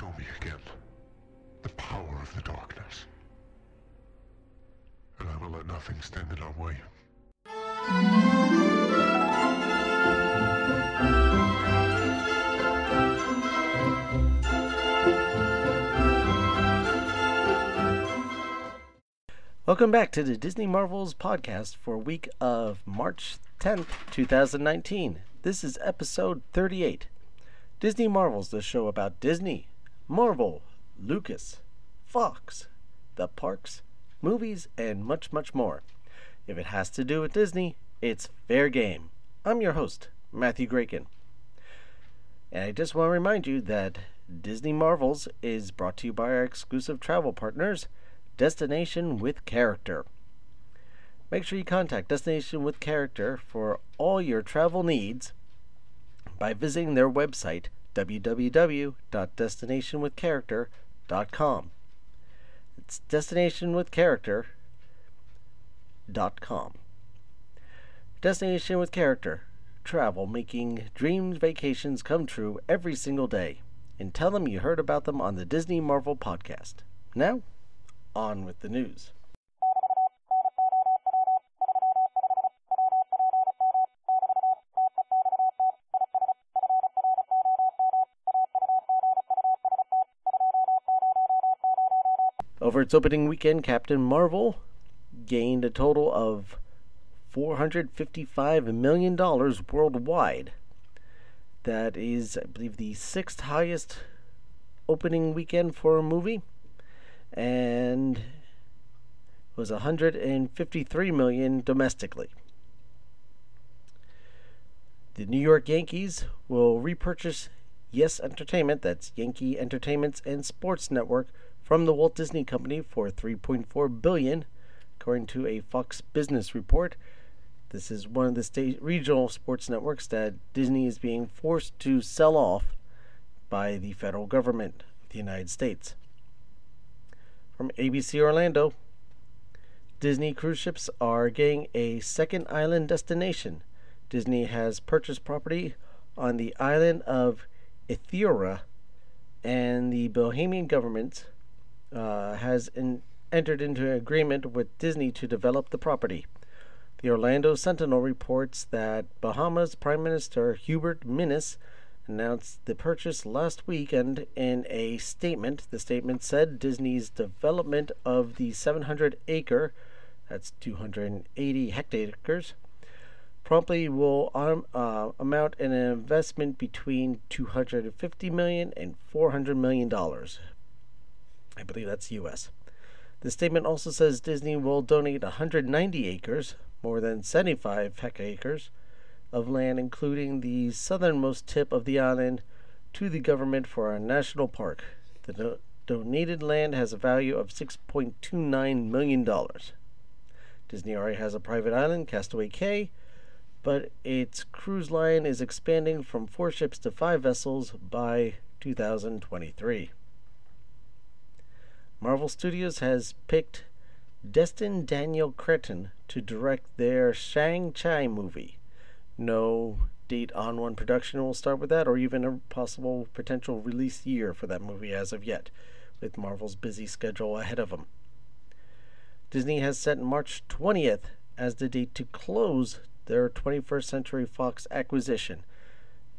Show me again the power of the darkness. And I will let nothing stand in our way. Welcome back to the Disney Marvels podcast for week of March 10th, 2019. This is episode 38. Disney Marvels, the show about Disney, Marvel, Lucas, Fox, the parks, movies, and much, much more. If it has to do with Disney, it's fair game. I'm your host, Matthew Graykin. And I just want to remind you that Disney Marvels is brought to you by our exclusive travel partners, Destination with Character. Make sure you contact Destination with Character for all your travel needs by visiting their website www.destinationwithcharacter.com. It's destinationwithcharacter.com. Destination with Character. Travel making dreams vacations come true every single day. And tell them you heard about them on the Disney Marvel podcast. Now, on with the news. Over its opening weekend, Captain Marvel gained a total of $455 million worldwide. That is, I believe, the sixth highest opening weekend for a movie, and was 153 million domestically. The New York Yankees will repurchase Yes Entertainment, that's Yankee Entertainments and Sports Network, from the Walt Disney Company for 3.4 billion, according to a Fox Business report. This is one of the state regional sports networks that Disney is being forced to sell off by the federal government of the United States. From ABC Orlando, Disney cruise ships are getting a second island destination. Disney has purchased property on the island of Eleuthera, and the Bahamian government uh, has in, entered into an agreement with Disney to develop the property. The Orlando Sentinel reports that Bahamas Prime Minister Hubert Minnis announced the purchase last weekend in a statement. The statement said Disney's development of the 700 acre, that's 280 hectares, promptly will um, uh, amount in an investment between 250 million and 400 million dollars. I believe that's U.S. The statement also says Disney will donate 190 acres, more than 75 hectares, of land, including the southernmost tip of the island, to the government for a national park. The do- donated land has a value of $6.29 million. Disney already has a private island, Castaway Cay, but its cruise line is expanding from four ships to five vessels by 2023. Marvel Studios has picked Destin Daniel Cretton to direct their Shang-Chi movie. No date on when production will start with that, or even a possible potential release year for that movie as of yet, with Marvel's busy schedule ahead of them. Disney has set March 20th as the date to close their 21st Century Fox acquisition.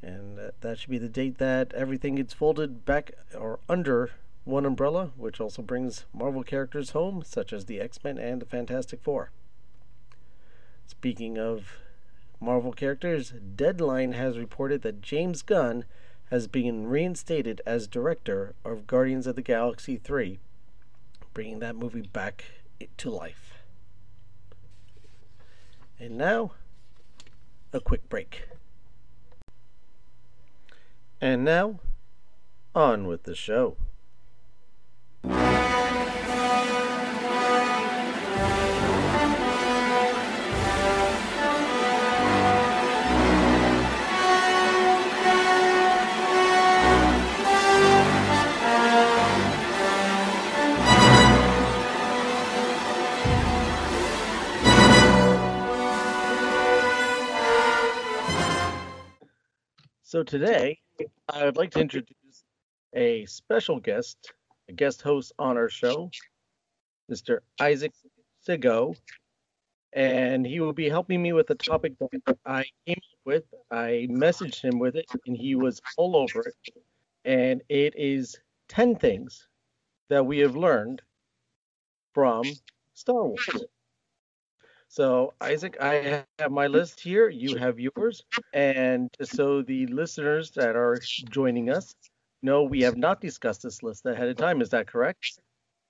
And that, that should be the date that everything gets folded back or under one umbrella, which also brings Marvel characters home, such as the X Men and the Fantastic Four. Speaking of Marvel characters, Deadline has reported that James Gunn has been reinstated as director of Guardians of the Galaxy 3, bringing that movie back to life. And now, a quick break. And now, on with the show. So today, I would like to introduce a special guest, a guest host on our show, Mr. Isaac Sigo, and he will be helping me with the topic that I came up with. I messaged him with it, and he was all over it. And it is 10 things that we have learned from Star Wars. So, Isaac, I have my list here. You have yours. And so the listeners that are joining us know we have not discussed this list ahead of time. Is that correct?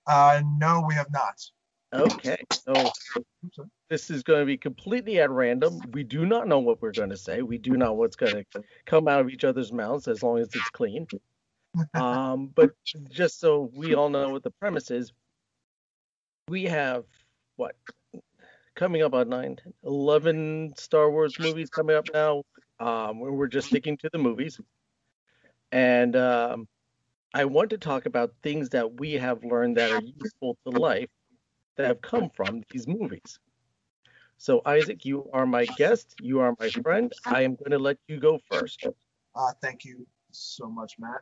Uh, no, we have not. Okay. So this is going to be completely at random. We do not know what we're going to say. We do not know what's going to come out of each other's mouths as long as it's clean. Um, but just so we all know what the premise is, we have what coming up on 9, 11 Star Wars movies coming up now. Um, we're just sticking to the movies. And um, I want to talk about things that we have learned that are useful to life that have come from these movies. So, Isaac, you are my guest. You are my friend. I am going to let you go first. Uh, thank you so much, Matt.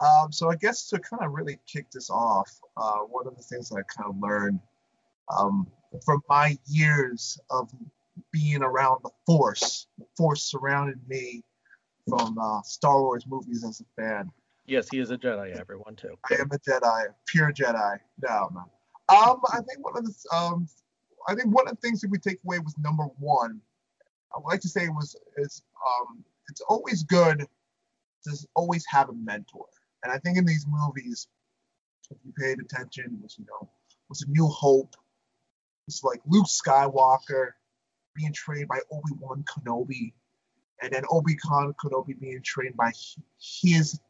Um, so, I guess to kind of really kick this off, uh, one of the things that I kind of learned um, from my years of being around the Force, the Force surrounded me from uh, Star Wars movies as a fan. Yes, he is a Jedi, everyone, too. I am a Jedi, pure Jedi. No, no. Um, I think one of the um, I think one of the things that we take away was number one. I would like to say was is um, it's always good to always have a mentor, and I think in these movies, if you paid attention, was you know was a New Hope. It's like Luke Skywalker being trained by Obi Wan Kenobi, and then Obi Wan Kenobi being trained by his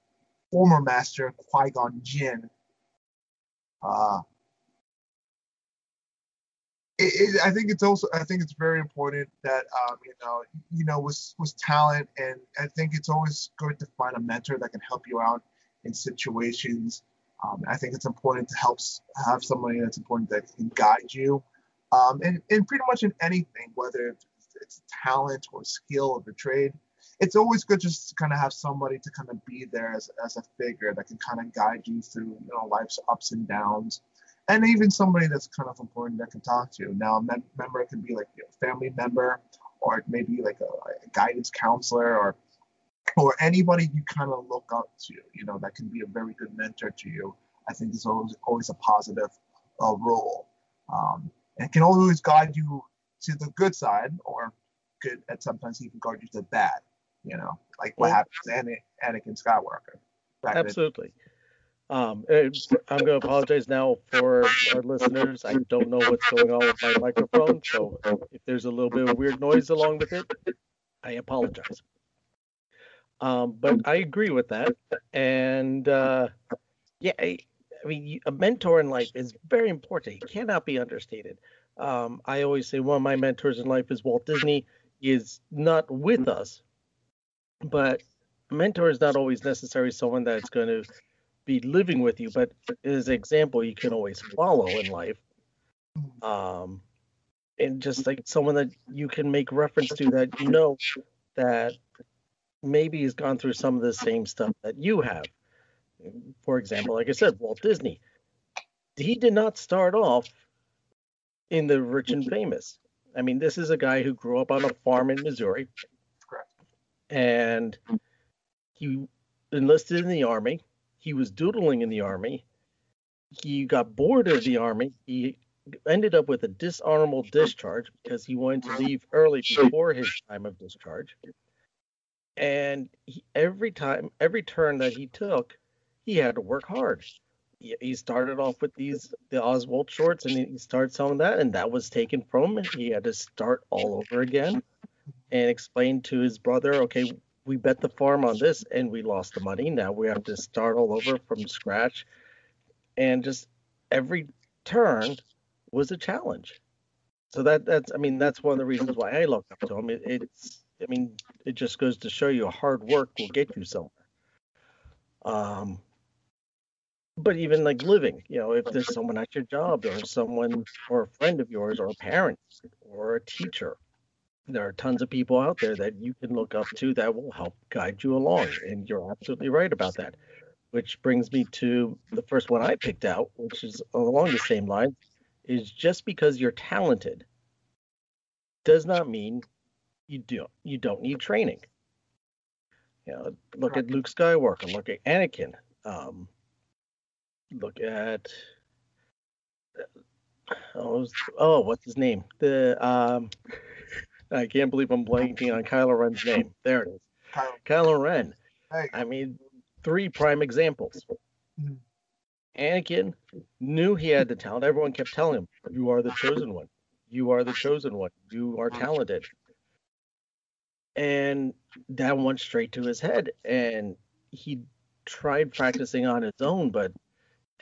former master Qui Gon Jinn. Uh, it, it, I think it's also I think it's very important that um, you know you know with with talent and I think it's always good to find a mentor that can help you out in situations. Um, I think it's important to help have somebody that's important that can guide you, um, and, and pretty much in anything, whether it's, talent or skill of the trade. It's always good just to kind of have somebody to kind of be there as, as a figure that can kind of guide you through you know life's ups and downs and even somebody that's kind of important that can talk to. You. Now, a mem- member can be like a family member, or maybe like a, a, guidance counselor, or or anybody you kind of look up to. You know, that can be a very good mentor to you. I think is always always a positive uh, role, um, and can always guide you to the good side, or good, and sometimes even guide you to the bad. You know, like what happened to Anakin Skywalker. Absolutely. Um, I'm going to apologize now for our listeners. I don't know what's going on with my microphone, so if there's a little bit of weird noise along with it, I apologize. Um, but I agree with that, and uh, yeah, I, I, mean, a mentor in life is very important. It cannot be understated. Um, I always say one of my mentors in life is Walt Disney. He is not with us, but a mentor is not always necessarily someone that's going to be living with you, but as an example you can always follow in life. Um, and just like someone that you can make reference to that you know that maybe has gone through some of the same stuff that you have. For example, like I said, Walt Disney. He did not start off in the rich and famous. I mean, this is a guy who grew up on a farm in Missouri. Correct. And he enlisted in the army he was doodling in the army. He got bored of the army. He ended up with a dishonorable discharge because he wanted to leave early before his time of discharge. And he, every time, every turn that he took, he had to work hard. He, started off with these the Oswald shorts, and he started selling that, and that was taken from him. He had to start all over again, and explain to his brother, okay, we bet the farm on this and we lost the money. Now we have to start all over from scratch. And just every turn was a challenge. So that that's I mean that's one of the reasons why I look up to him. It, it's I mean it just goes to show you hard work will get you somewhere. Um, but even like living, you know, if there's someone at your job or someone or a friend of yours or a parent or a teacher there are tons of people out there that you can look up to that will help guide you along and you're absolutely right about that which brings me to the first one I picked out, which is along the same line, is just because you're talented does not mean you do you don't need training. You know, look at Luke Skywalker, look at Anakin, um, look at oh, oh, what's his name? The um, I can't believe I'm blanking on Kylo Ren's name. There it is. Kylo, Kylo Ren. Hey. I mean, three prime examples. Mm-hmm. Anakin knew he had the talent. Everyone kept telling him, "You are the chosen one. You are the chosen one. You are talented." And that went straight to his head, and he tried practicing on his own, but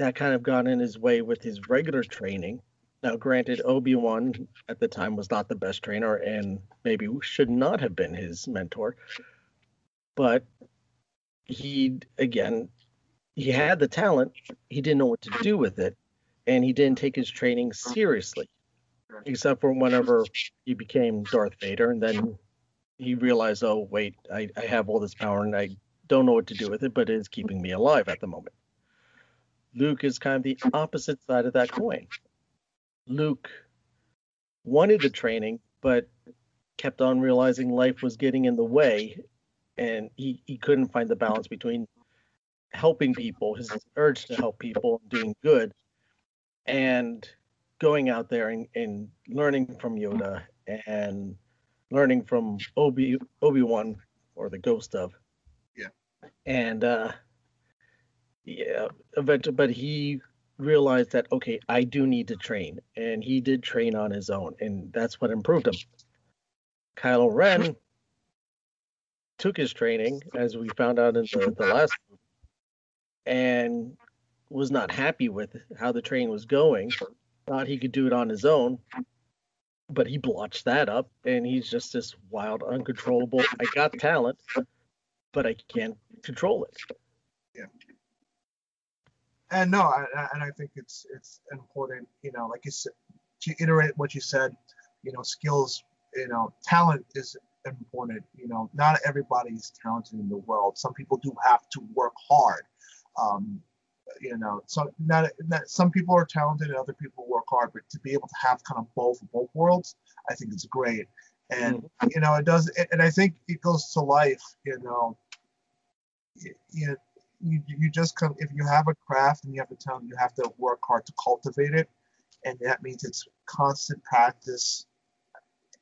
that kind of got in his way with his regular training. Now, granted, Obi Wan at the time was not the best trainer, and maybe should not have been his mentor, but he again he had the talent he didn't know what to do with it and he didn't take his training seriously except for whenever he became darth vader and then he realized oh wait i, I have all this power and i don't know what to do with it but it is keeping me alive at the moment luke is kind of the opposite side of that coin luke wanted the training but kept on realizing life was getting in the way and he, he couldn't find the balance between helping people, his urge to help people, doing good, and going out there and, and learning from Yoda and learning from Obi Obi Wan or the ghost of. Yeah. And uh, yeah, eventually, but he realized that okay, I do need to train, and he did train on his own, and that's what improved him. Kylo Ren took his training, as we found out in the, the last, and was not happy with how the train was going. Thought he could do it on his own, but he blotched that up, and he's just this wild, uncontrollable. I got talent, but I can't control it. Yeah. And no, I, and I think it's it's important, you know, like you said, to iterate what you said, you know, skills, you know, talent is important. You know, not everybody is talented in the world. Some people do have to work hard. Um, you know, so not, not, some people are talented and other people work hard, but to be able to have kind of both both worlds, I think it's great. And mm-hmm. you know, it does, and I think it goes to life. You know, you, you you, you just come if you have a craft and you have a talent, you have to work hard to cultivate it, and that means it's constant practice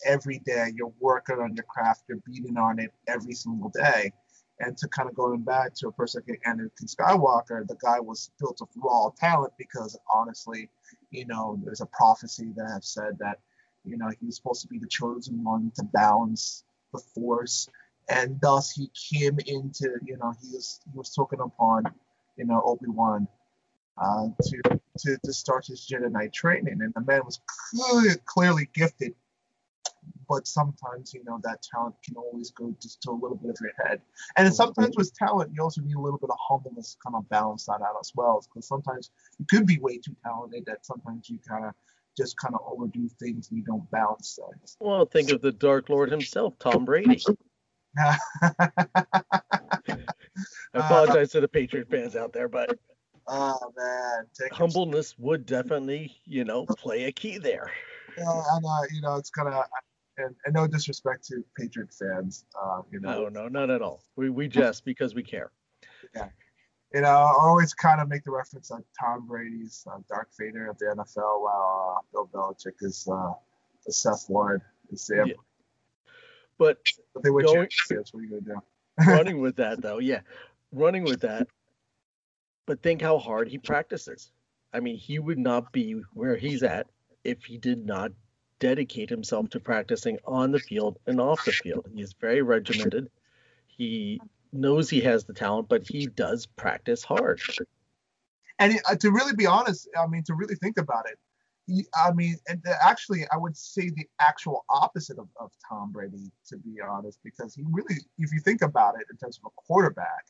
every day. You're working on your craft. You're beating on it every single day. And to kind of going back to a person like Anakin Skywalker, the guy was built of raw talent because honestly, you know, there's a prophecy that have said that, you know, he was supposed to be the chosen one to balance the force. And thus he came into, you know, he was he was taken upon, you know, Obi-Wan uh, to, to to start his Jedi Knight training. And the man was clearly, clearly gifted. But sometimes you know that talent can always go just to a little bit of your head. And sometimes with talent you also need a little bit of humbleness to kind of balance that out as well. Because sometimes you could be way too talented that sometimes you kind of just kind of overdo things and you don't balance things. Well think of the dark lord himself tom brady I apologize uh, to the Patriot fans out there, but oh man, humbleness would definitely, you know, play a key there. Yeah, and uh, you know, it's kind of and, and no disrespect to Patriot fans, uh, you know. No, no, not at all. We we jest because we care. Yeah. You know, I always kind of make the reference on Tom Brady's uh, Darth Vader of the NFL, while uh, Bill Belichick is uh, the Sith Lord. Is the yeah. But, they would going, That's what you do? running with that though, yeah, running with that. But think how hard he practices. I mean, he would not be where he's at if he did not dedicate himself to practicing on the field and off the field. He is very regimented. He knows he has the talent, but he does practice hard. And uh, to really be honest, I mean, to really think about it, I mean, and actually, I would say the actual opposite of, of Tom Brady, to be honest, because he really, if you think about it in terms of a quarterback,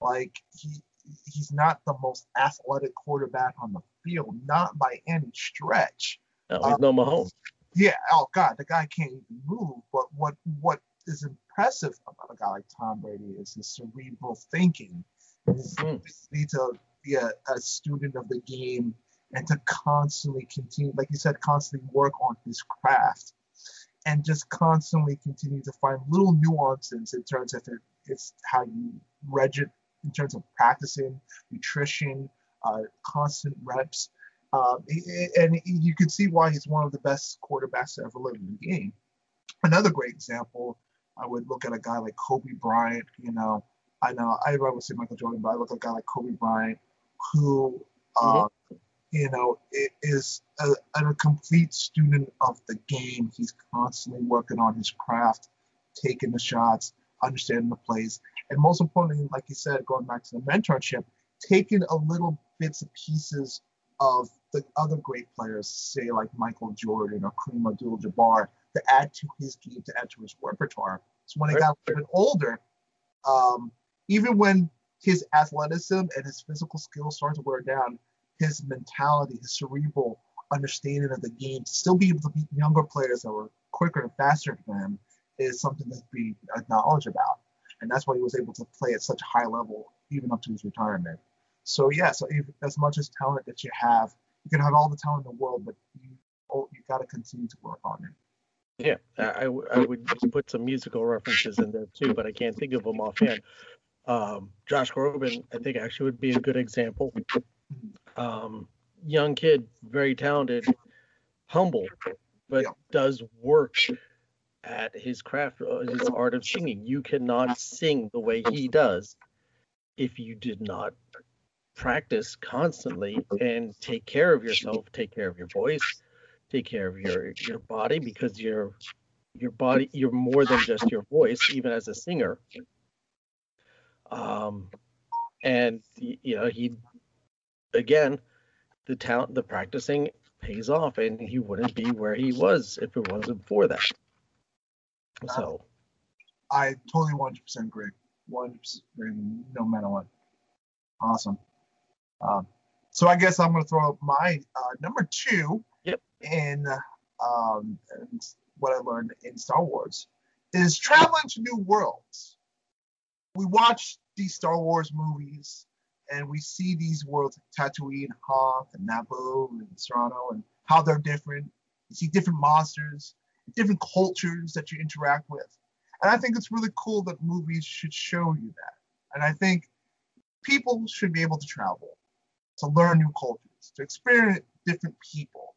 like he he's not the most athletic quarterback on the field, not by any stretch. No, he's um, no Mahomes yeah, oh god, the guy can't even move. But what what is impressive about a guy like Tom Brady is his cerebral thinking His Mm. ability to be a, a student of the game and to constantly continue, like you said, constantly work on his craft and just constantly continue to find little nuances in terms of it, it's how you reg in terms of practicing, nutrition, uh, constant reps. Uh, and you can see why he's one of the best quarterbacks to ever live in the game. Another great example, I would look at a guy like Kobe Bryant. You know, I know I would say Michael Jordan, but I look at a guy like Kobe Bryant, who, uh, mm-hmm. You know, is a, a complete student of the game. He's constantly working on his craft, taking the shots, understanding the plays, and most importantly, like you said, going back to the mentorship, taking a little bits and pieces of the other great players, say like Michael Jordan or Kareem Abdul-Jabbar, to add to his game, to add to his repertoire. So when he got a little bit older, um, even when his athleticism and his physical skills started to wear down, his mentality, his cerebral understanding of the game, to still be able to beat younger players that were quicker and faster than him, is something to be acknowledged about. And that's why he was able to play at such a high level even up to his retirement. So yeah, so if, as much as talent that you have, you can have all the talent in the world, but you oh, you got to continue to work on it. Yeah, I, I would put some musical references in there too, but I can't think of them offhand. Um, Josh Groban, I think actually would be a good example. Um, young kid, very talented, humble, but yeah. does work at his craft, uh, his art of singing. You cannot sing the way he does if you did not practice constantly and take care of yourself, take care of your voice, take care of your your body because your your body you're more than just your voice even as a singer. Um and you know he again the talent the practicing pays off and he wouldn't be where he was if it wasn't for that. So I totally 100% agree. 100% no matter what. Awesome. Um, so I guess I'm going to throw up my uh, number two yep. in um, what I learned in Star Wars is traveling to new worlds. We watch these Star Wars movies and we see these worlds, Tatooine, Hoth, and Naboo, and Serano, and how they're different. You see different monsters, different cultures that you interact with. And I think it's really cool that movies should show you that. And I think people should be able to travel to learn new cultures, to experience different people.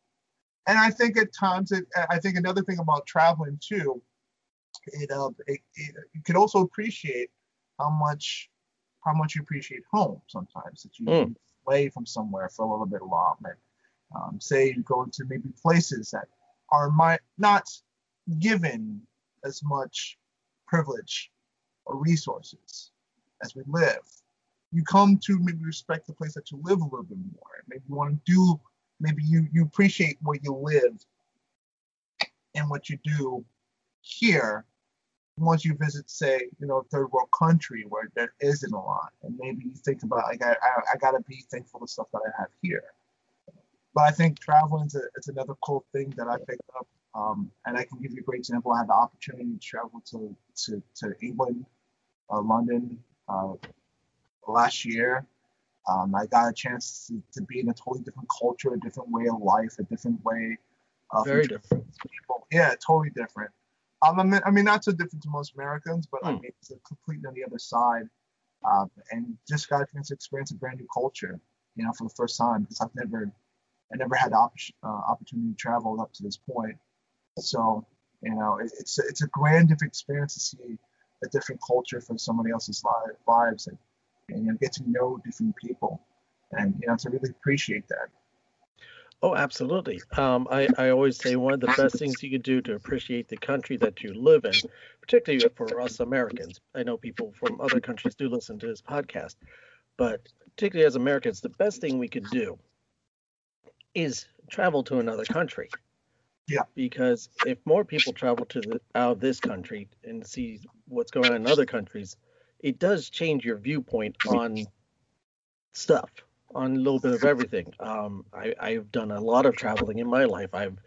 And I think at times, it, I think another thing about traveling too, it, uh, it, it, you can also appreciate how much how much you appreciate home sometimes that you mm. away from somewhere for a little bit long. And um, say you go to maybe places that are my, not given as much privilege or resources as we live you come to maybe respect the place that you live a little bit more. Maybe you want to do, maybe you you appreciate where you live and what you do here. Once you visit, say, you know, third world country where there isn't a lot, and maybe you think about, like, I, I, I gotta be thankful for the stuff that I have here. But I think traveling is a, it's another cool thing that I picked up. Um, and I can give you a great example. I had the opportunity to travel to to, to England, uh, London, uh, last year. Um, I got a chance to, to, be in a totally different culture, a different way of life, a different way of very different people. Yeah, totally different. Um, I mean, I mean, not so different to most Americans, but mm. I hmm. mean, it's completely on the other side. Um, and just got a chance to experience a brand new culture, you know, for the first time because I've never, I never had the op- uh, opportunity to travel up to this point. So, you know, it, it's it's a grand different experience to see a different culture from somebody else's li- lives and and you know, get to know different people and you know to really appreciate that oh absolutely. Um, I, I always say one of the best things you can do to appreciate the country that you live in particularly for us americans. I know people from other countries do listen to this podcast but particularly as americans the best thing we could do is travel to another country. Yeah. Because if more people travel to the, out of this country and see what's going on in other countries, it does change your viewpoint on stuff, on a little bit of everything. Um, I, I've done a lot of traveling in my life. I've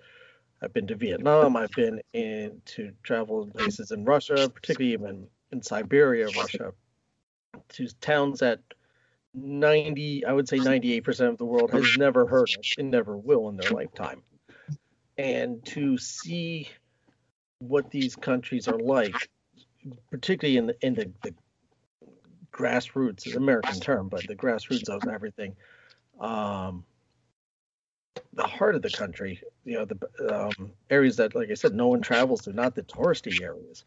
I've been to Vietnam. I've been in to travel places in Russia, particularly even in Siberia, Russia, to towns that 90, I would say 98% of the world has never heard of and never will in their lifetime. And to see what these countries are like, particularly in the, in the, the grassroots, is an American term, but the grassroots of everything, um, the heart of the country, you know, the um, areas that, like I said, no one travels to, not the touristy areas.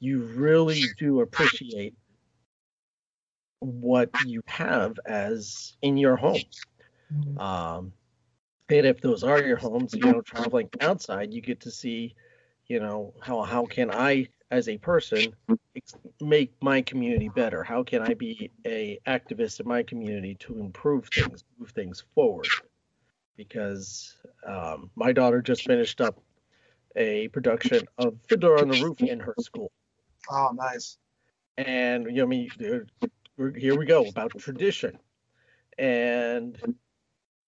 You really do appreciate what you have as in your home. Mhm. Um, and if those are your homes, you know, traveling outside, you get to see, you know, how how can I, as a person, make my community better? How can I be a activist in my community to improve things, move things forward? Because um, my daughter just finished up a production of Fiddler on the Roof in her school Oh, nice. and you know, I mean, here we go about tradition and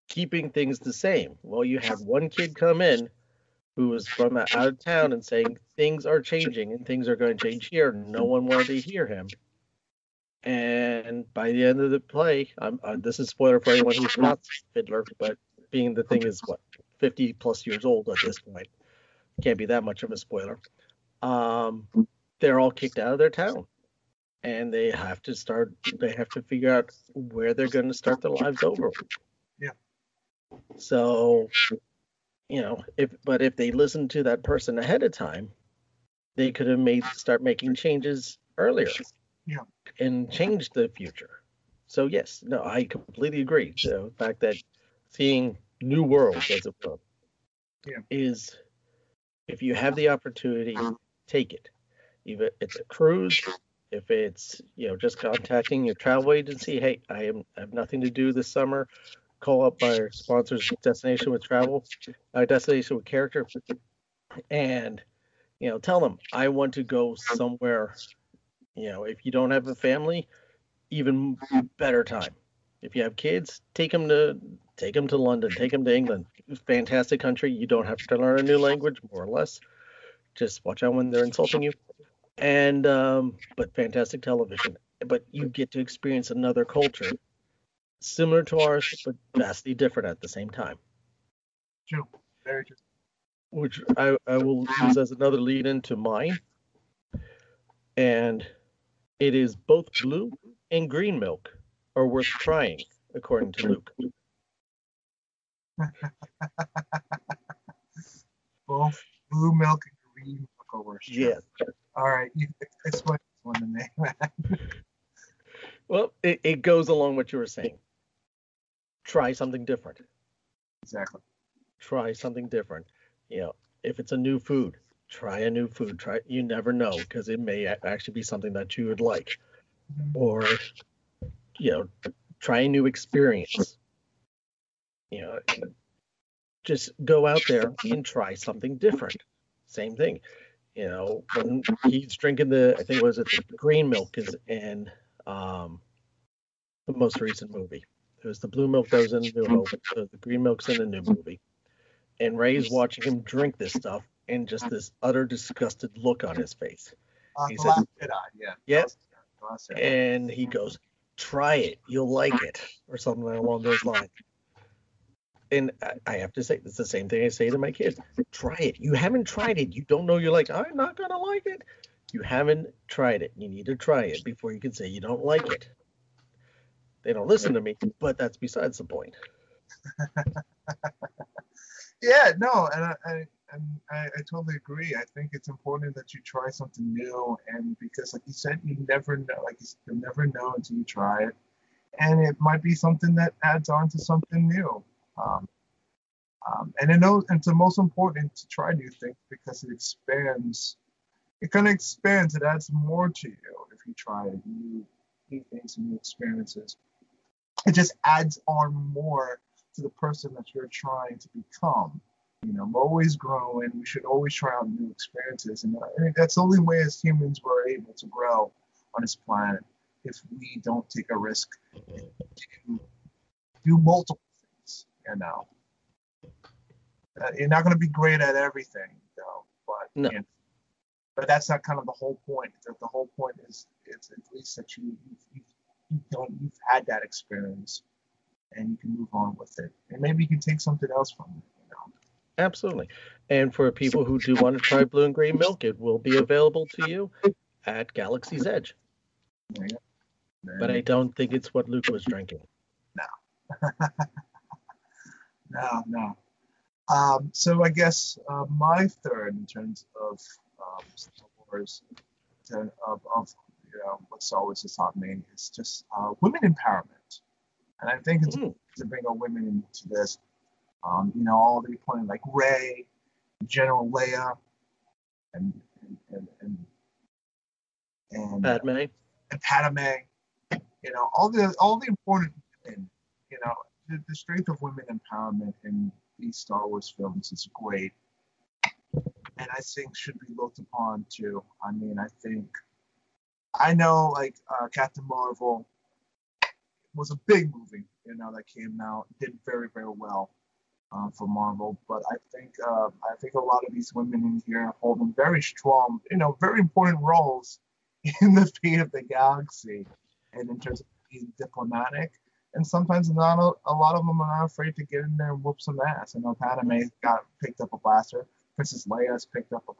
keeping things the same. Well, you have one kid come in who was from out of town and saying things are changing and things are going to change here. No one wanted to hear him. And by the end of the play, I'm, uh, this is spoiler for anyone who's not Fiddler, but being the thing is what 50 plus years old at this point, can't be that much of a spoiler. Um, they're all kicked out of their town and they have to start they have to figure out where they're going to start their lives over Yeah. so you know if but if they listened to that person ahead of time they could have made start making changes earlier Yeah. and changed the future so yes no i completely agree the fact that seeing new worlds as it were Yeah. is if you have the opportunity take it even if it's a cruise if it's you know just contacting your travel agency hey i am I have nothing to do this summer call up our sponsors destination with travel uh, destination with character and you know tell them i want to go somewhere you know if you don't have a family even better time. If you have kids take them to take them to london take them to england. Fantastic country. You don't have to learn a new language more or less. Just watch out when they're insulting you. And um, but fantastic television. But you get to experience another culture similar to ours, but vastly different at the same time. True. Very true. Which I, I will use as another lead into mine. And it is both blue and green milk are worth trying, according to Luke. Both blue milk and green milk are worse. Yeah. All right. You explain this one to me. Well, it, it goes along what you were saying. Try something different. exactly. try something different. You know, if it's a new food, try a new food. Try you never know because it may actually be something that you would like, or you know, try a new experience. You know, just go out there and try something different. Same thing. You know, when he's drinking the, I think was it the green milk is in um, the most recent movie. Was the blue milk goes in the new Hope. The, the green milk's in the new movie. And Rey's watching him drink this stuff and just this utter disgusted look on his face. Uh, He said- Jedi, yeah. Yep. And he goes, try it. You'll like it. Or something along those lines. And I, I have to say, it's the same thing I say to my kids. Try it. You haven't tried it. You don't know you're like, I'm not going to like it. You haven't tried it. You need to try it before you can say you don't like it. They don't listen to me, but that's besides the point. Yeah, no, and I, I and I, I totally agree. I think it's important that you try something new, and because, like you said, you never know. Like you, you'll never know until you try it, and it might be something that adds on to something new. Um, um, and it knows, and it's the most important to try new things because it expands. It kind of expands. It adds more to you if you try new, new things and new experiences. It just adds on more to the person that you're trying to become. You know, we're always growing. We should always try out new experiences, and I think that's the only way as humans we're able to grow on this planet. If we don't take a risk to do multiple things, you know, uh, you're not going to be great at everything, though. But No. you know, but that's not kind of the whole point. The, the whole point is it's at least that you, you you've done, you've had that experience, and you can move on with it, and maybe you can take something else from it. You know? Absolutely. And for people who do want to try blue and green milk, it will be available to you at Galaxy's Edge. Yeah. But I don't think it's what Luke was drinking. no, no. Um, so I guess uh, my third in terms of um, Star Wars, of, of you know what Star Wars has taught me is just uh, women empowerment, and I think it's Mm. to bring our women into this. Um, you know, all the point like Rey, General Leia, and and and and, and Padme. and Padme, you know, all the all the important women, you know, the, the strength of women empowerment in these Star Wars films is great, and I think should be looked upon too. I mean, I think I know like uh, Captain Marvel was a big movie, you know, that came out, did very very well. Uh, for Marvel, but I think uh, I think a lot of these women in here are holding very strong, you know, very important roles in the fate of the galaxy and in terms of being diplomatic. And sometimes not a, a lot of them are not afraid to get in there and whoop some ass. I know Padme got picked up a blaster. Princess Leia's picked up a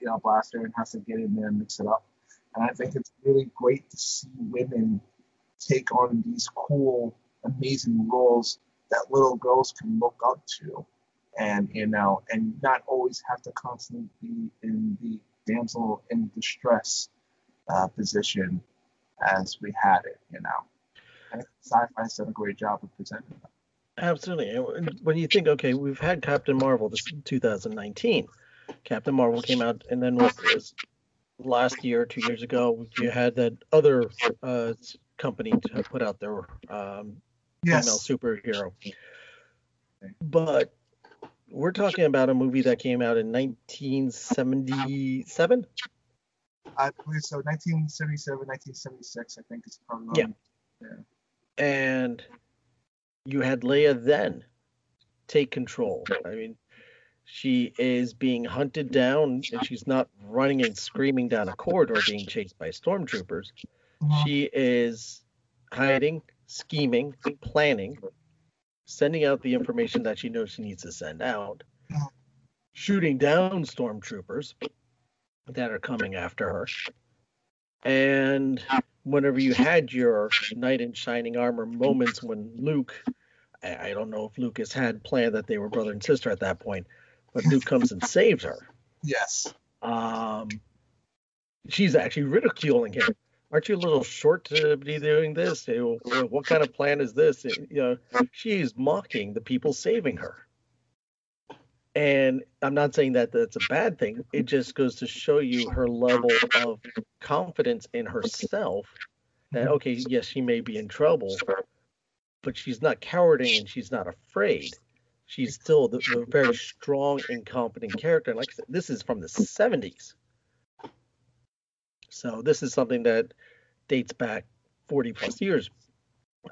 you know, blaster and has to get in there and mix it up. And I think it's really great to see women take on these cool, amazing roles that little girls can look up to. And you know, and not always have to constantly be in the damsel in distress uh, position as we had it, you know. And sci-fi's done a great job of presenting that. Absolutely. And when you think, okay, we've had Captain Marvel this 2019. Captain Marvel came out, and then was last year, two years ago, you had that other uh, company to put out their um, Yes. female superhero. But we're talking about a movie that came out in 1977. I believe so. 1977, 1976, I think is probably. Yeah. and you had Leia then take control. I mean, she is being hunted down, and she's not running and screaming down a corridor being chased by stormtroopers. Mhm. She is hiding, scheming, planning, sending out the information that she knows she needs to send out, shooting down stormtroopers that are coming after her. And whenever you had your knight in shining armor moments when Luke, I, I don't know if Lucas had planned that they were brother and sister at that point, but Luke comes and saves her. Yes. Um, she's actually ridiculing him. Aren't you a little short to be doing this? What kind of plan is this? You know, she's mocking the people saving her. And I'm not saying that that's a bad thing. It just goes to show you her level of confidence in herself. That okay, yes, she may be in trouble, but she's not cowarding and she's not afraid. She's still the, the very strong and competent character. And like I said, this is from the 70s. So this is something that dates back 40 plus years.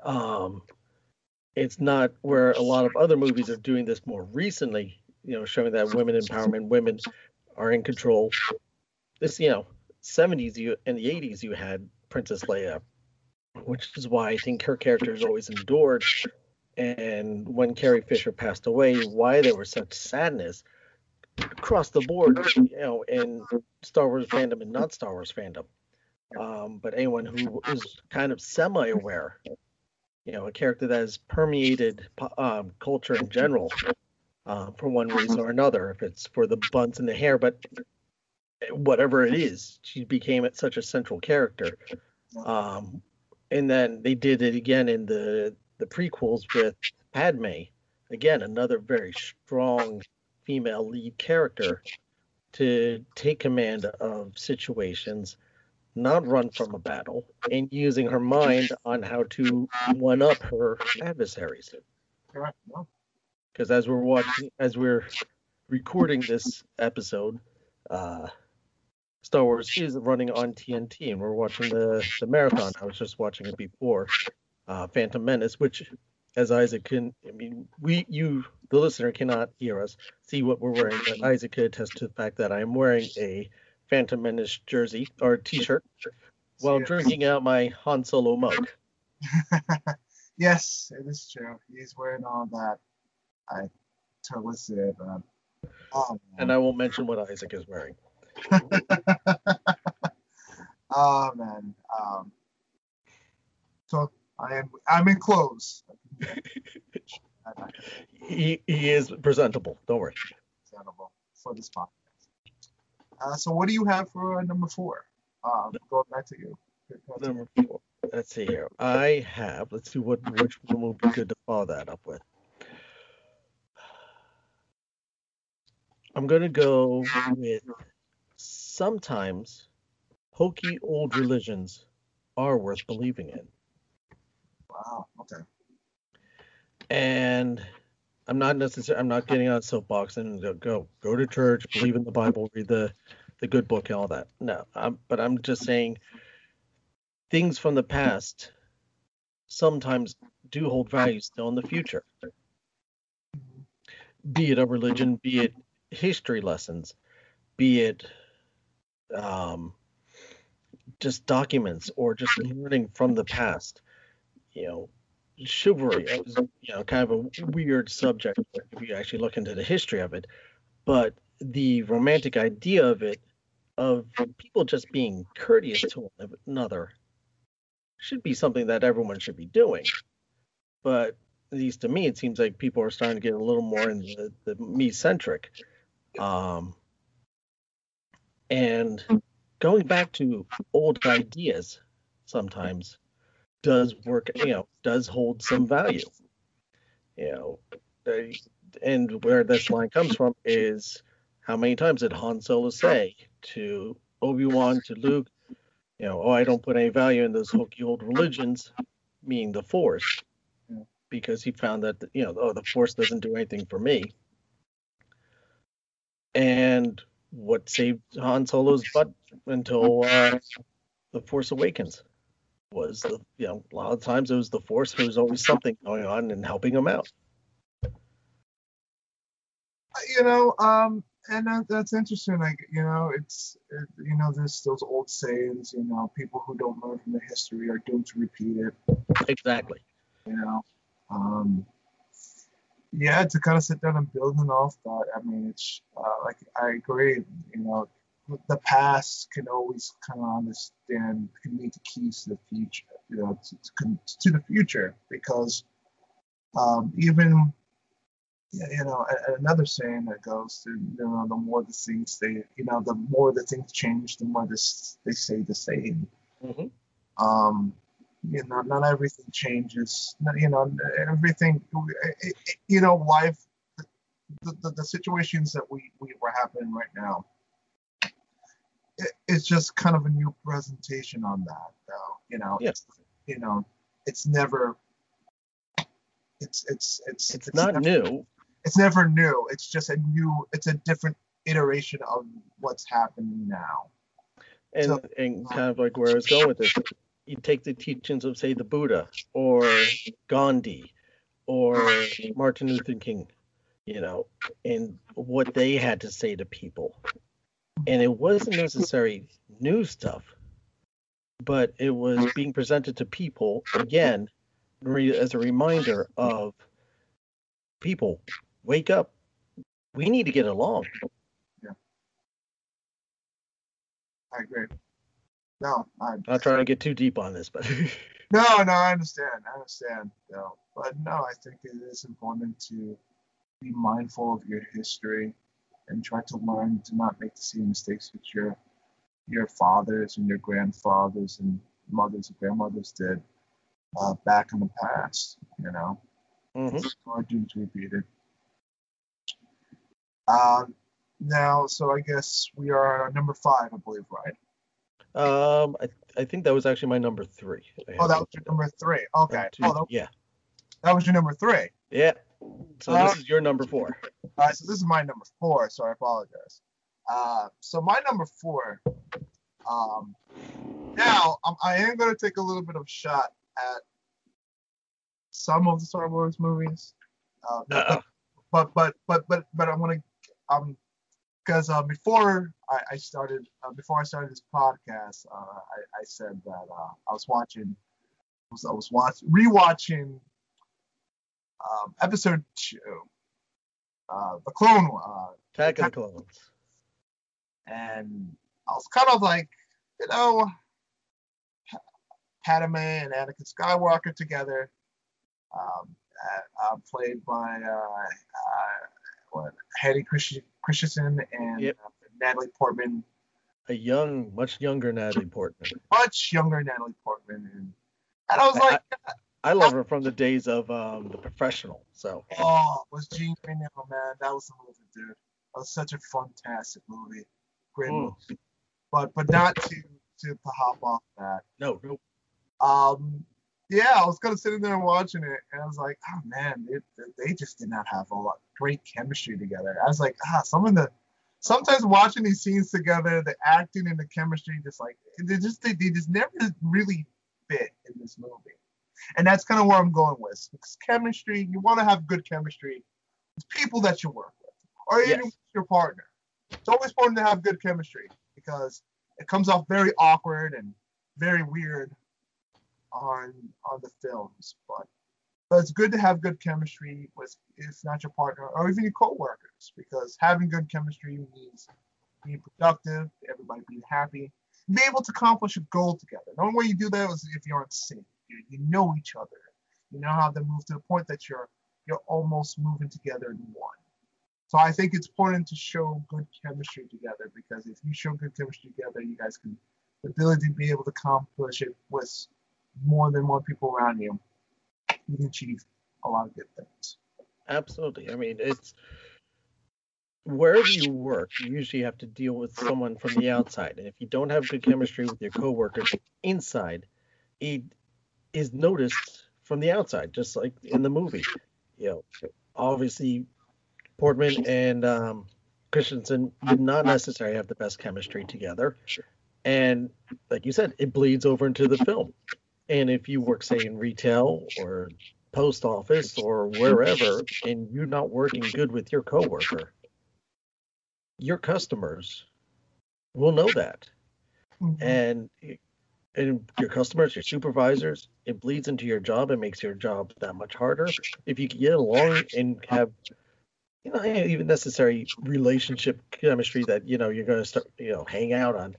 Um, it's not where a lot of other movies are doing this more recently, you know, showing that women empowerment, women are in control. This, you know, 70s you and the 80s you had Princess Leia, which is why I think her character is always endured. And when Carrie Fisher passed away, why there was such sadness across the board, you know, in Star Wars fandom and not Star Wars fandom. Um, but anyone who is kind of semi-aware, you know, a character that has permeated um, culture in general, uh, for one reason or another, if it's for the buns in the hair, but whatever it is, she became such a central character. Um, and then they did it again in the the prequels with Padme, again another very strong female lead character to take command of situations, not run from a battle, and using her mind on how to one up her adversaries. Because as we're watching, as we're recording this episode, uh, Star Wars is running on TNT, and we're watching the the marathon. I was just watching it before, uh, Phantom Menace, which, as Isaac can, I mean, we, you, the listener, cannot hear us see what we're wearing, but Isaac could attest to the fact that I am wearing a Phantom Menace jersey or T-shirt. while yes. drinking out my Han Solo mug. yes, it is true. He's wearing all that. I totally see it. Um, oh, And I won't mention what Isaac is wearing. oh man. Um, so I am. I'm in clothes. He, he is presentable. Don't worry. Understandable for this podcast. Uh, so what do you have for uh, number four? Uh, going back to you. Number four. Let's see here. I have. Let's see what which one will be good to follow that up with. I'm gonna go with sometimes hokey old religions are worth believing in. Wow. Okay. and I'm not necessarily I'm not getting on soapbox and go go go to church, believe in the Bible, read the the good book and all that. No, I'm, but I'm just saying things from the past sometimes do hold value still in the future. Be it a religion, be it history lessons, be it um, just documents or just learning from the past. You know, chivalry is you know kind of a weird subject if you actually look into the history of it but the romantic idea of it of people just being courteous to one another should be something that everyone should be doing. But at least to me it seems like people are starting to get a little more in the, the me centric um and going back to old ideas sometimes does work, you know, does hold some value. You know, they- and where this line comes from is how many times did Han Solo say to Obi Wan, to Luke, you know, oh, I don't put any value in those hokey old religions, meaning the Force, because he found that, you know, oh, the Force doesn't do anything for me. And what saved Han Solo's butt until uh, the Force Awakens was the you know a lot of times it was the force there was always something going on and helping him out. You know um and that, that's interesting like you know it's it, you know there's those old sayings you know people who don't learn from the history are doomed to repeat it. Exactly. You know um yeah to kind of sit down and build building off that i mean it's uh, like i agree you know the past can always kind of understand can lead to keys to the future you know to, to, to the future because um even you know, another saying that goes to, you know, the more the things they, you know, the more the things change, the more this they stay the same. hmm Um, you know, not everything changes. You know, everything, you know, life, the, the, the situations that we, we were happening right now, it, it's just kind of a new presentation on that, though. You know, Yeah. it's, you know, it's never, it's, it's, it's, it's not never- new it's never new. It's just a new. It's a different iteration of what's happening now. and So- and uh, kind of like where i was going with this you take the teachings of say the buddha or gandhi or martin luther king you know and what they had to say to people and it wasn't necessarily new stuff but it was being presented to people again as a reminder of people wake up we need to get along Yeah, I agree. No, I'm not trying to get too deep on this but no, no. I understand. I understand. No, but no, I think it is important to be mindful of your history and try to learn to not make the same mistakes that your your fathers and your grandfathers and mothers and grandmothers did uh, back in the past. You know. Mhm. doomed to repeat it. Um, now, so I guess we are number five, I believe, right? Um, I, I think that was actually my number three. Oh, that was your number three. Okay. Two, Oh, that, yeah, that was your number three. yeah. So Uh, this is your number four. All right, so this is my number four, so I apologize. Uh, so my number four. Um, now um, I am going to take a little bit of a shot at some of the Star Wars movies. Uh, but but but but but I'm gonna um because uh, before I, I started uh, before I started this podcast, uh, I, I said that uh, I was watching, I was, I was watching rewatching um, episode two, uh, the Clone uh, Attack of the Clones. and I was kind of like, you know, Padme and Anakin Skywalker together, um, uh, played by uh, uh, what, Hayden Christ- Christensen and Yep. uh, Natalie Portman, A young, much younger Natalie Portman. much younger Natalie Portman, and, and I was like, I love her from the days of um, The Professional. So oh, was Jean Reno, man? That was the movie, dude. That was such a fantastic movie, great Mm. movie. But but not to to, to hop off that. no, no, um yeah i was kind of sitting there watching it and i was like oh man it, they just did not have a lot great chemistry together i was like ah some of the sometimes watching these scenes together the acting and the chemistry just like they just they, they just never really fit in this movie and that's kind of where i'm going with because chemistry you want to have good chemistry with people that you work with or even Yes. with your partner it's always important to have good chemistry because it comes off very awkward and very weird on on the films, but but it's good to have good chemistry with if not your partner or even your coworkers because having good chemistry means being productive, everybody being happy, be able to accomplish a goal together. The only way you do that is if you're on sync. You, you know each other. You know how to move to the point that you're you're almost moving together in one. So I think it's important to show good chemistry together because if you show good chemistry together, you guys can the ability to be able to accomplish it with more than one people around you, you can achieve a lot of good things. absolutely. I mean, it's wherever you work, you usually have to deal with someone from the outside. And if you don't have good chemistry with your coworkers inside, it is noticed from the outside, just like in the movie. You know, obviously, Portman and um, Christensen did not necessarily have the best chemistry together. And like you said, it bleeds over into the film. And if you work, say, in retail or post office or wherever, and you're not working good with your coworker, your customers will know that. And and your customers, your supervisors, it bleeds into your job and makes your job that much harder. If you can get along and have you know even necessary relationship chemistry that you know you're going to start you know hang out on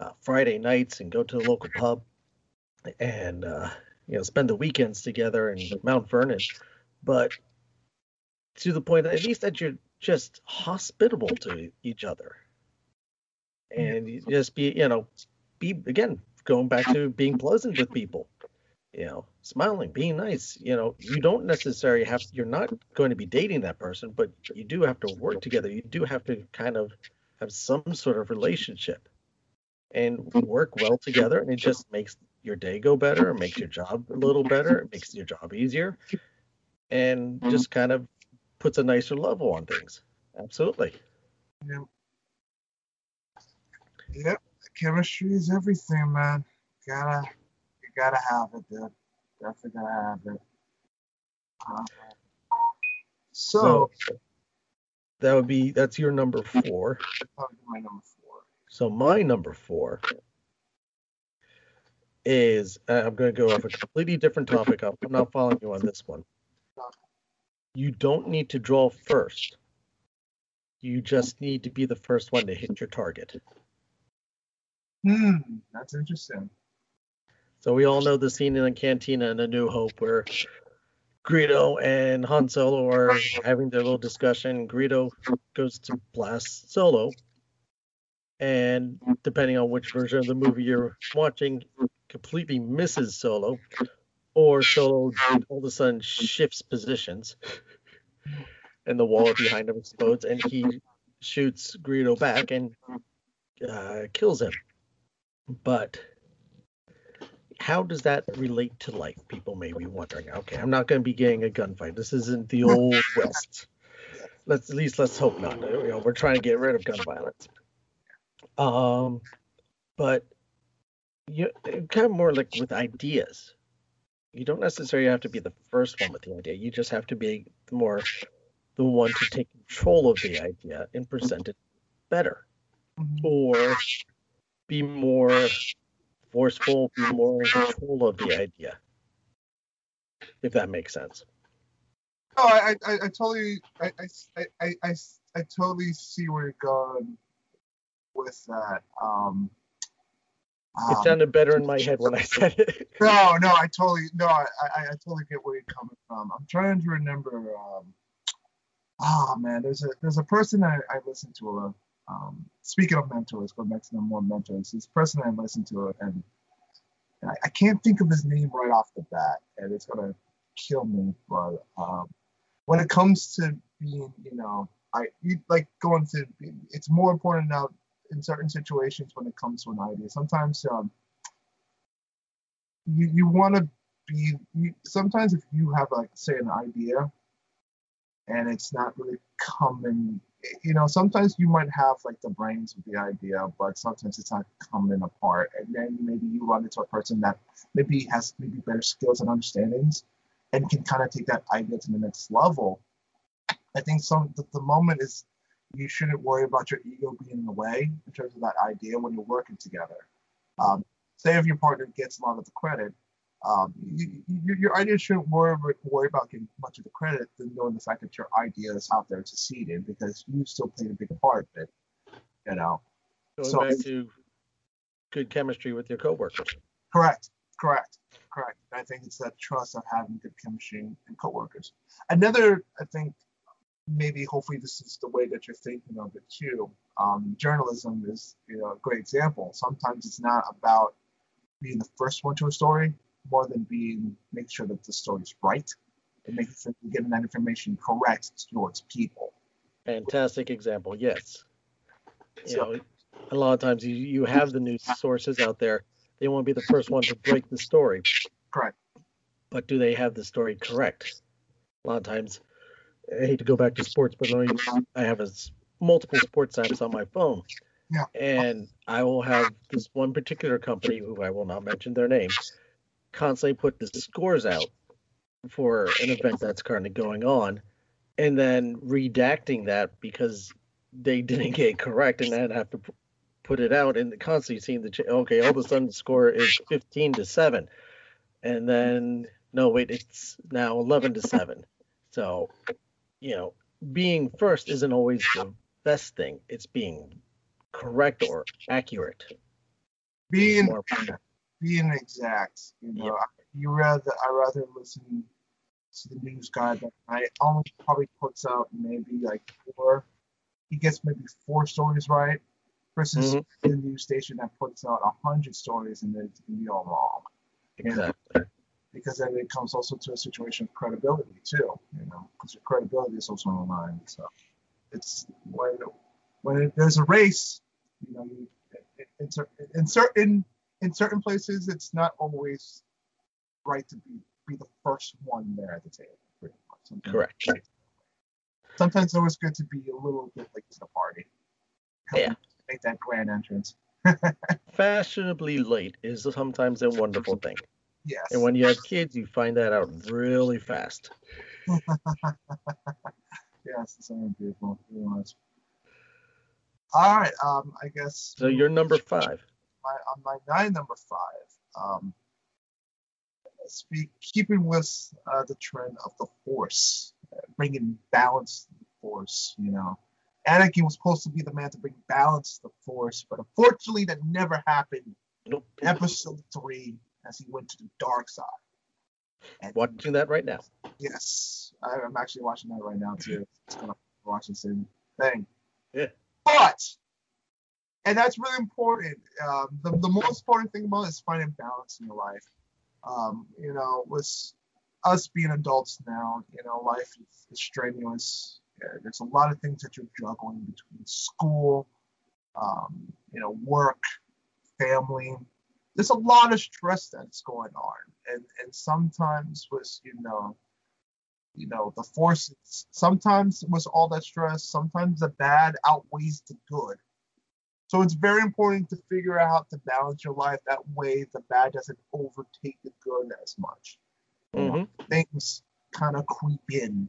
uh, Friday nights and go to the local pub and uh, you know spend the weekends together in Mount Vernon, but to the point at least that you're just hospitable to each other, and just be you know be again going back to being pleasant with people, you know smiling, being nice. You know you don't necessarily have you're not going to be dating that person, but you do have to work together. You do have to kind of have some sort of relationship and work well together and it just makes your day go better makes your job a little better it makes your job easier and mm-hmm. just kind of puts a nicer level on things absolutely Yep. Yep. Chemistry is everything, man. Gotta, gotta have it, dude. Definitely gotta have it. Uh, so, so that would be that's your number four my number four. so my number four is uh, i'm going to go off a completely different topic i'm I'm not following you on this one you don't need to draw first you just need to be the first one to hit your target Hmm, that's interesting. So we all know the scene in the cantina in A New Hope where Greedo and Han Solo are having their little discussion. Greedo goes to blast Solo, and depending on which version of the movie you're watching, completely misses Solo, or Solo all of a sudden shifts positions, and the wall behind him explodes, and he shoots Greedo back and uh, kills him. But how does that relate to life? People may be wondering. Okay, I'm not going to be getting a gunfight. This isn't the old west. Let's at least let's hope not. You know, we're trying to get rid of gun violence. Um, but you kind of more like with ideas. You don't necessarily have to be the first one with the idea. You just have to be more the one to take control of the idea and present it better Mhm. or be more forceful, be more in control of the idea. If that makes sense. No, I, I, I totally, I, I, I, I, I totally see where you're going with that. Um, It um, sounded better in my head when I said it. no, no, I totally, no, I, I, I totally get where you're coming from. I'm trying to remember. Um, oh man, there's a, there's a person I, I listen to. Uh, um, speaking of mentors, going back to more mentors, this person I listen to, and I, I can't think of his name right off the bat, and it's gonna kill me. But um, when it comes to being, you know, I like going to. It's more important now in certain situations when it comes to an idea. Sometimes um, you you want to be. You, sometimes if you have like say an idea, and it's not really coming. You know, sometimes you might have like the brains of the idea, but sometimes it's not coming apart. And then maybe you run into a person that maybe has maybe better skills and understandings, and can kind of take that idea to the next level. I think some the, the moment is you shouldn't worry about your ego being in the way in terms of that idea when you're working together. Um, say if your partner gets a lot of the credit, um, you, you, your idea shouldn't worry, worry about getting much of the credit than knowing the fact that your idea is out there succeeding because you still played a big part of it. You know, Going So- back to good chemistry with your coworkers. correct, correct, correct. I think it's that trust of having good chemistry and coworkers. Another, I think, maybe hopefully this is the way that you're thinking of it too. Um, journalism is you know a great example. Sometimes it's not about being the first one to a story, more than being make sure that the story's right and making sure you're getting that information correct towards people. Fantastic example. Yes. You So- know, a lot of times you, you have the news sources out there. They want to be the first one to break the story. Correct. But do they have the story correct? A lot of times, I hate to go back to sports, but I have a multiple sports apps on my phone. Yeah. And I will have this one particular company, who I will not mention their name, constantly put the scores out for an event that's currently going on, and then redacting that because they didn't get it correct, and then have to put it out, and constantly seeing the ch- okay, all of a sudden the score is 15 to seven, and then no, wait, it's now 11 to seven. So, you know, being first isn't always the best thing. It's being correct or accurate. Being More- being exact, you know, you rather I rather listen to the news guy that I only probably puts out maybe like four. He gets maybe four stories right, versus Mhm. the news station that puts out a hundred stories and it's gonna be all wrong. Exactly. Because then it comes also to a situation of credibility too, you know, because your credibility is also on the line. So it's when when there's a race, you know, you, in, cer- in certain in certain places, it's not always right to be be the first one there at the table. Sometimes- Correct. Sometimes it's always good to be a little bit late to the party. Yeah. Make that grand entrance. Fashionably late is sometimes a wonderful thing. Yes. And when you have kids, you find that out really fast. yes, it's very beautiful. All right. Um, I guess. So you're number five. My on my nine number five. Um, speak keeping with uh, the trend of the force, uh, bringing balance to the force. You know, Anakin was supposed to be the man to bring balance to the force, but unfortunately, that never happened. Nope. Episode three, as he went to the dark side. And Watching that right now. Yes, I, I'm actually watching that right now too. It's gonna watch the same thing. Yeah. But, and that's really important. Um, the, the most important thing about is finding balance in your life. Um, you know, with us being adults now, you know, life is, is strenuous. Yeah, there's a lot of things that you're juggling between school, um, you know, work, family. There's a lot of stress that's going on, and and sometimes with you know, you know, the forces. Sometimes with all that stress, sometimes the bad outweighs the good. So it's very important to figure out to balance your life. That way, the bad doesn't overtake the good as much. hmm Things kind of creep in.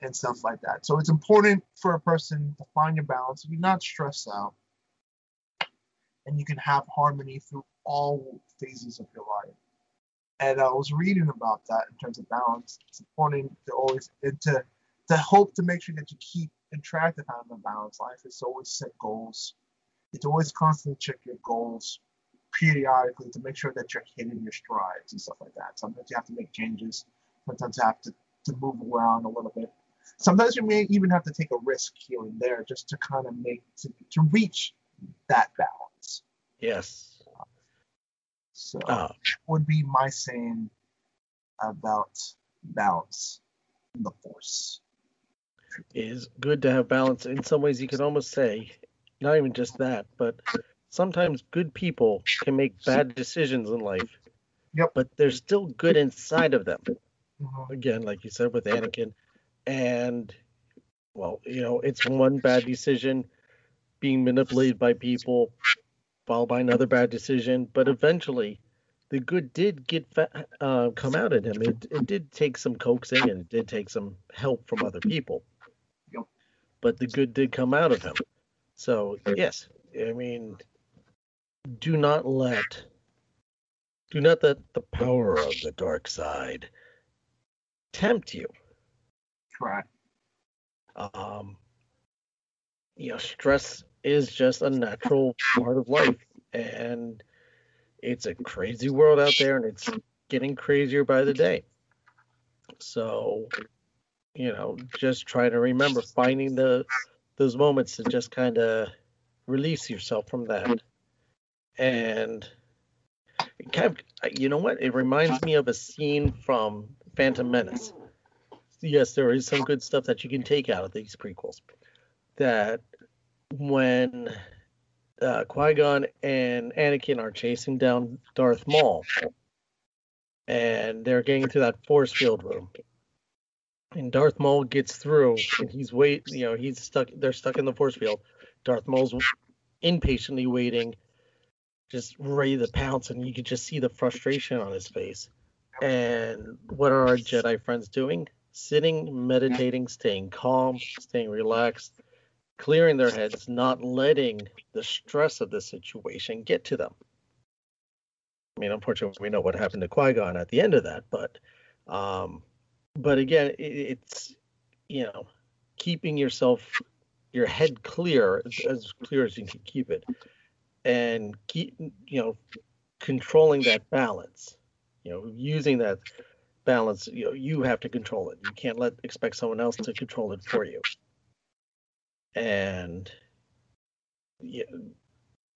and stuff like that. So it's important for a person to find your balance. You're not stressed out, and you can have harmony through all phases of your life. And I was reading about that in terms of balance. It's important to always and to to hope to make sure that you keep in track of having a balanced life. Is always set goals. It's always constantly check your goals periodically to make sure that you're hitting your strides and stuff like that. Sometimes you have to make changes. Sometimes you have to, to move around a little bit. Sometimes you may even have to take a risk here and there just to kind of make to, to reach that balance. Yes. So Uh, would be my saying about balance in the force. is good to have balance. In some ways, you could almost say, not even just that, but sometimes good people can make bad decisions in life. Yep. But there's still good inside of them. Mhm. Again, like you said with Anakin, and well, you know, it's one bad decision being manipulated by people, followed by another bad decision, but eventually. The good did get uh, come out in him. It, it did take some coaxing and it did take some help from other people Yep. but the good did come out of him. So yes, I mean, do not let do not let the power of the dark side tempt you. Correct. Um, you know, stress is just a natural part of life, and it's a crazy world out there, and it's getting crazier by the day. So, you know, just try to remember finding the those moments to just kind of release yourself from that. And kind of, you know what? It reminds me of a scene from Phantom Menace. Yes, there is some good stuff that you can take out of these prequels. That when uh, Qui Gon and Anakin are chasing down Darth Maul, and they're getting to that force field room, and Darth Maul gets through, and he's wait, you know, he's stuck. They're stuck in the force field. Darth Maul's impatiently waiting, just ready to pounce, and you could just see the frustration on his face. And what are our Jedi friends doing? Sitting, meditating, staying calm, staying relaxed, clearing their heads, not letting the stress of the situation get to them. I mean, unfortunately, we know what happened to Qui Gon at the end of that, but, um, but again, it, it's you know, keeping yourself, your head clear as clear as you can keep it, and keep you know, controlling that balance. You know, using that balance. You know, you have to control it. You can't let expect someone else to control it for you and yeah,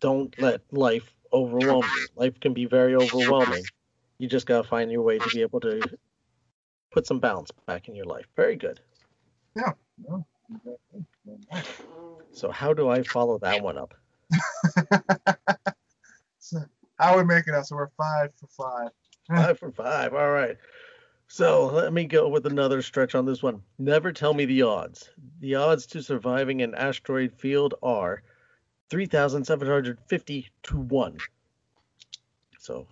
don't let life overwhelm you. Life can be very overwhelming. You just gotta find your way to be able to put some balance back in your life. Very good. No, exactly. So how do I follow that one up? So, how we make it out? So we're five for five. Five for five. All right. So let me go with another stretch on this one. Never tell me the odds. The odds to surviving an asteroid field are 3,750 to 1. So,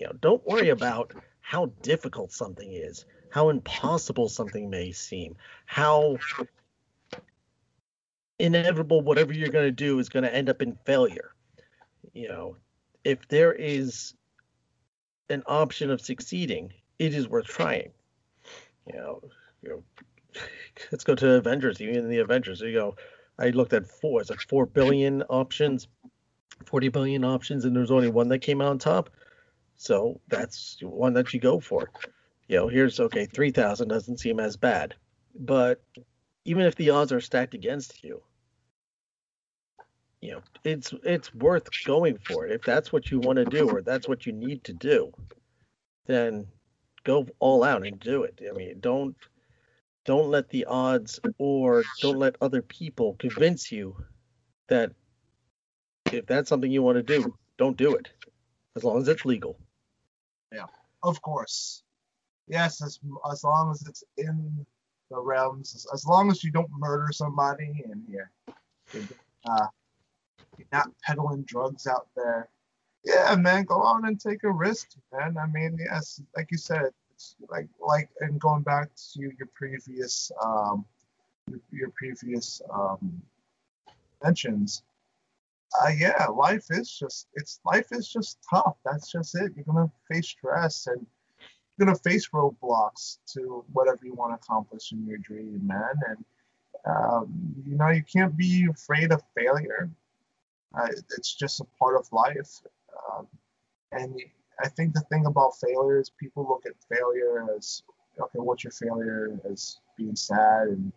you know, don't worry about how difficult something is, how impossible something may seem, how inevitable whatever you're going to do is going to end up in failure. You know, if there is an option of succeeding, it is worth trying. You know, you know, let's go to Avengers. Even the Avengers, you go. I looked at four. It's like four billion options, forty billion options, and there's only one that came out on top. So that's one that you go for. You know, here's okay. Three thousand doesn't seem as bad, but even if the odds are stacked against you, you know, it's it's worth going for it. If that's what you want to do, or that's what you need to do, then go all out and do it. I mean, don't don't let the odds or don't let other people convince you that if that's something you want to do, don't do it. As long as it's legal. Yeah, of course. Yes, as, as long as it's in the realms, as, as long as you don't murder somebody and you're, uh, you're not peddling drugs out there. Yeah, man, go on and take a risk, man. I mean, yes, like you said, like like and going back to your previous um your, your previous um mentions uh yeah life is just it's life is just tough. That's just it. You're gonna face stress and you're gonna face roadblocks to whatever you want to accomplish in your dream man. And um, you know you can't be afraid of failure. Uh, it's just a part of life. Um, and I think the thing about failure is people look at failure as okay, what's your failure as being sad and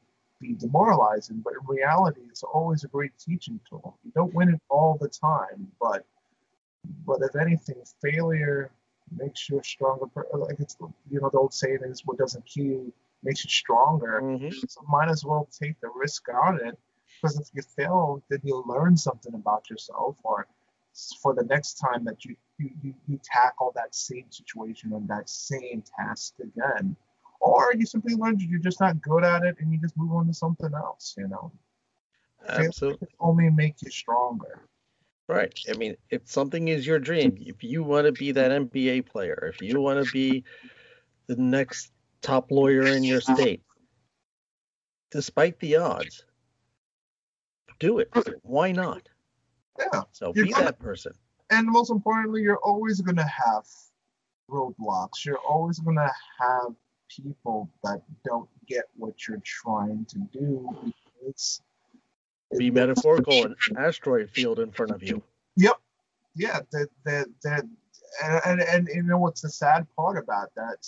being demoralizing, but in reality, it's always a great teaching tool. You don't win it all the time, but but if anything, failure makes you a stronger. Like it's you know the old saying is, "What doesn't kill you makes you stronger." Mhm. So might as well take the risk on it because if you fail, then you'll learn something about yourself, or for the next time that you you, you, you tackle that same situation or that same task again. Or you simply learn that you're just not good at it and you just move on to something else, you know. Absolutely. only make you stronger. Right. I mean, if something is your dream, if you want to be that NBA player, if you want to be the next top lawyer in your state, despite the odds, do it. Why not? Yeah. So You're be gonna- that person. And most importantly, you're always gonna have roadblocks. You're always gonna have people that don't get what you're trying to do because Be metaphorical, an asteroid field in front of you. Yep. Yeah. That that that and, and and you know what's the sad part about that?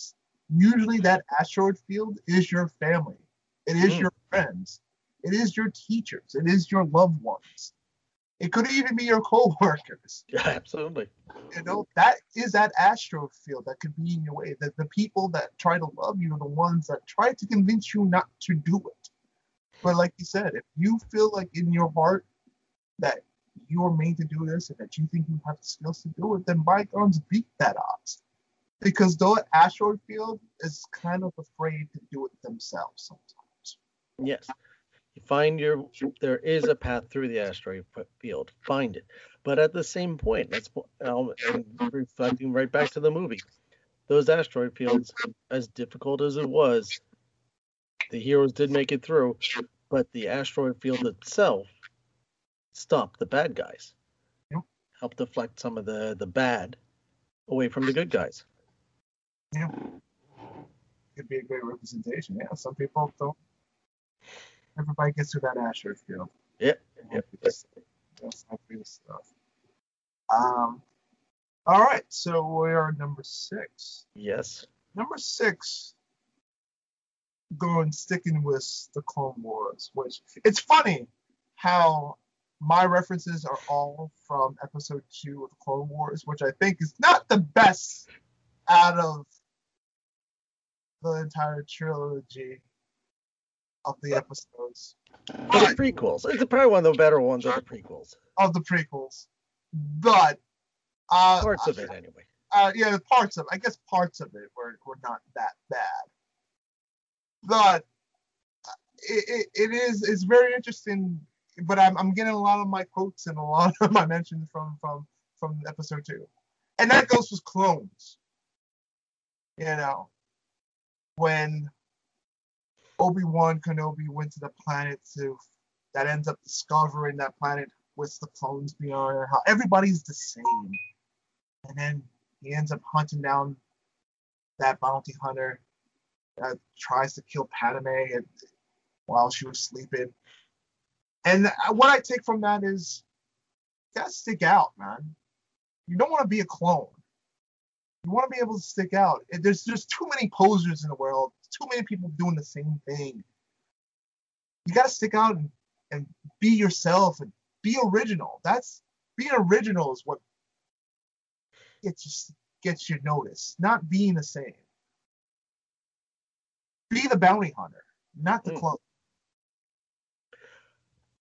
Usually that asteroid field is your family. It is Mm. your friends. It is your teachers. It is your loved ones. It could even be your coworkers. Yeah, absolutely. You know, that is that astro field that could be in your way. That the people that try to love you are the ones that try to convince you not to do it. But like you said, if you feel like in your heart that you're made to do this and that you think you have the skills to do it, then by guns beat that odds. Because though asteroid field is kind of afraid to do it themselves sometimes. Yes. Find your there is a path through the asteroid field. Find it. But at the same point, that's um, reflecting right back to the movie. Those asteroid fields, as difficult as it was, the heroes did make it through, but the asteroid field itself stopped the bad guys. Yep. Helped deflect some of the the bad away from the good guys. Yeah. Could be a great representation. Yeah, some people don't. Everybody gets through that asteroid field. Yep. Yep. That's, that's stuff. Um, all right, so we are number six. Yes. Number six, going sticking with the Clone Wars, which it's funny how my references are all from episode two of the Clone Wars, which I think is not the best out of the entire trilogy of the episodes. But the prequels. It's probably one of the better ones of the prequels. of the prequels. But uh, Parts of it anyway. uh, yeah, parts of I guess parts of it were, were not that bad. But uh, it, it, it is it's very interesting. But I'm, I'm getting a lot of my quotes and a lot of my mentions from from from episode two, and that goes with clones. You know, when Obi Wan Kenobi went to the planet to that ends up discovering that planet with the clones beyond, how everybody's the same and then he ends up hunting down that bounty hunter that tries to kill Padme and, while she was sleeping. And what I take from that is, you gotta stick out, man. You don't want to be a clone. You want to be able to stick out. There's just too many posers in the world. Too many people doing the same thing. You gotta stick out and, and be yourself and be original. That's being original is what gets you gets you noticed, not being the same. Be the bounty hunter, not the Mm. clone.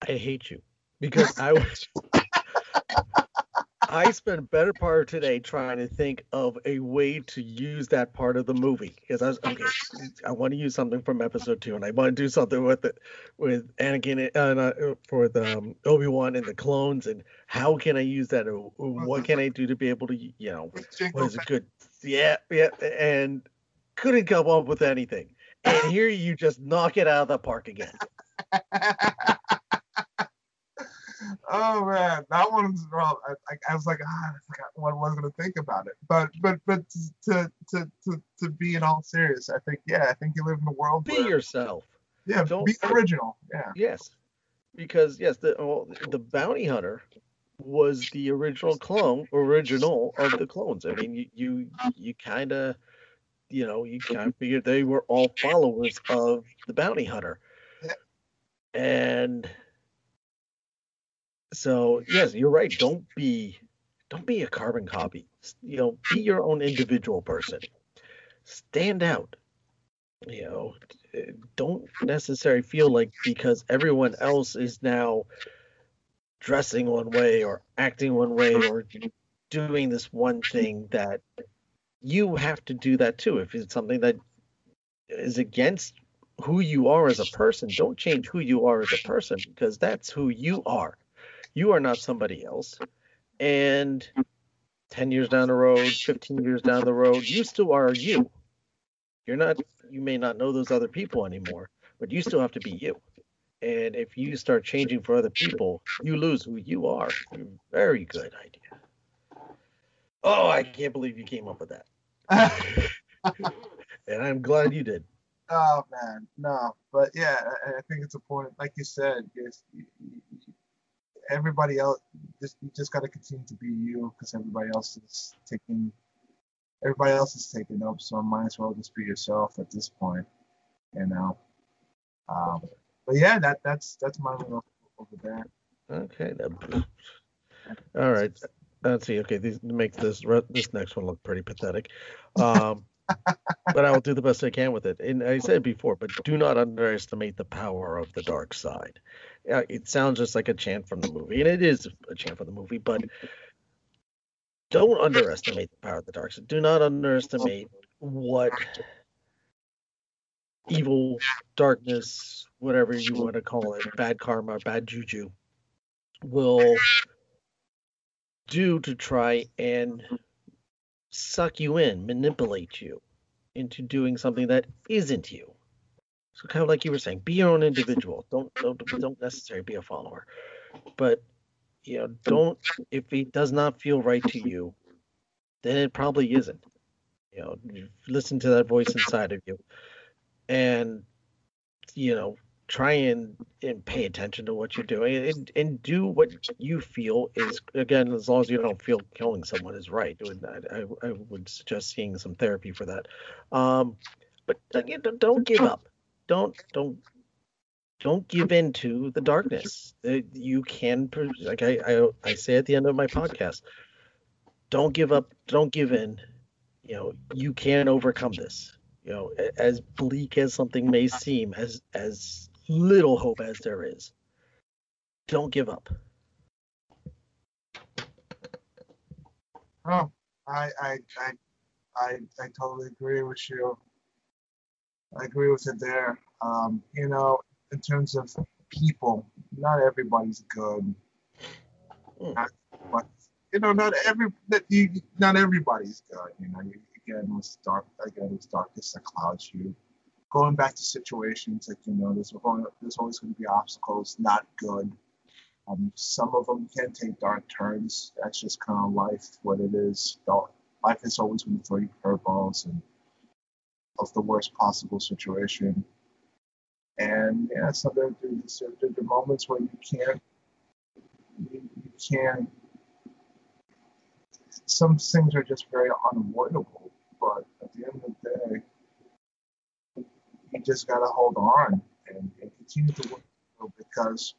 I hate you because I was. I spent a better part of today trying to think of a way to use that part of the movie because I was okay. I want to use something from episode two, and I want to do something with it with Anakin and uh, for the um, Obi Wan and the clones, and how can I use that? Or What can I do to be able to, you know, what is a good? Yeah, yeah, and couldn't come up with anything. And here you just knock it out of the park again. oh man, that one's wrong. I, I, I was like, ah, I forgot what I was gonna think about it. But but but to to to to be in all serious, I think yeah, I think you live in a world Be where yourself. yeah, don't- be original. Yeah. Yes, because yes, the well, the bounty hunter was the original clone, original of the clones. I mean, you you you kind of, you know, you kind of figured they were all followers of the bounty hunter, Yeah. and so yes, you're right. Don't be don't be a carbon copy. You know, be your own individual person. Stand out. You know, don't necessarily feel like because everyone else is now dressing one way or acting one way or doing this one thing that you have to do that too. If it's something that is against who you are as a person, don't change who you are as a person because that's who you are. You are not somebody else. And 10 years down the road, 15 years down the road, you still are you. You're not, you may not know those other people anymore, but you still have to be you. And if you start changing for other people, you lose who you are. Very good idea. Oh, I can't believe you came up with that. And I'm glad you did. oh man, no, but yeah, I, I think it's important. Like you said, is everybody else just you just got to continue to be you because everybody else is taking everybody else is taking up. So I might as well just be yourself at this point, you know. Um, but yeah, that that's that's my little over there. Okay. That, all right. Let's see. Okay, these make this this next one look pretty pathetic. Um, but I will do the best I can with it. And I said before, but do not underestimate the power of the dark side. Uh, it sounds just like a chant from the movie, and it is a chant from the movie, but don't underestimate the power of the dark side. Do not underestimate what evil, darkness, whatever you want to call it, bad karma, bad juju, will do to try and suck you in, manipulate you into doing something that isn't you. So kind of like you were saying, be your own individual. Don't don't don't necessarily be a follower. But you know, don't if it does not feel right to you, then it probably isn't. You know, listen to that voice inside of you and you know, try and, and pay attention to what you're doing and, and do what you feel is again as long as you don't feel killing someone is right I, I, would suggest seeing some therapy for that. Um, but again, don't- don't give up. Don't don't don't give in to the darkness. Uh, you can like I, I i say at the end of my podcast don't give up don't give in. You know you can overcome this. You know as bleak as something may seem as as little hope as there is don't give up Oh, I I I I, I totally agree with you. I agree with it there. Um, you know, in terms of people, not everybody's good. Mm. Not, but you know, not every that you, not everybody's good. You know, you, again, with dark again, with darkness that clouds you. Going back to situations like you know, there's there's always going to be obstacles. Not good. Um, some of them can take dark turns. That's just kind of life, what it is. Life is always going to throw you curveballs and of the worst possible situation. And yeah, so there, there's, there, there are moments where you can't, you, you can't. Some things are just very unavoidable, but at the end of the day, you just gotta hold on and, and continue to work because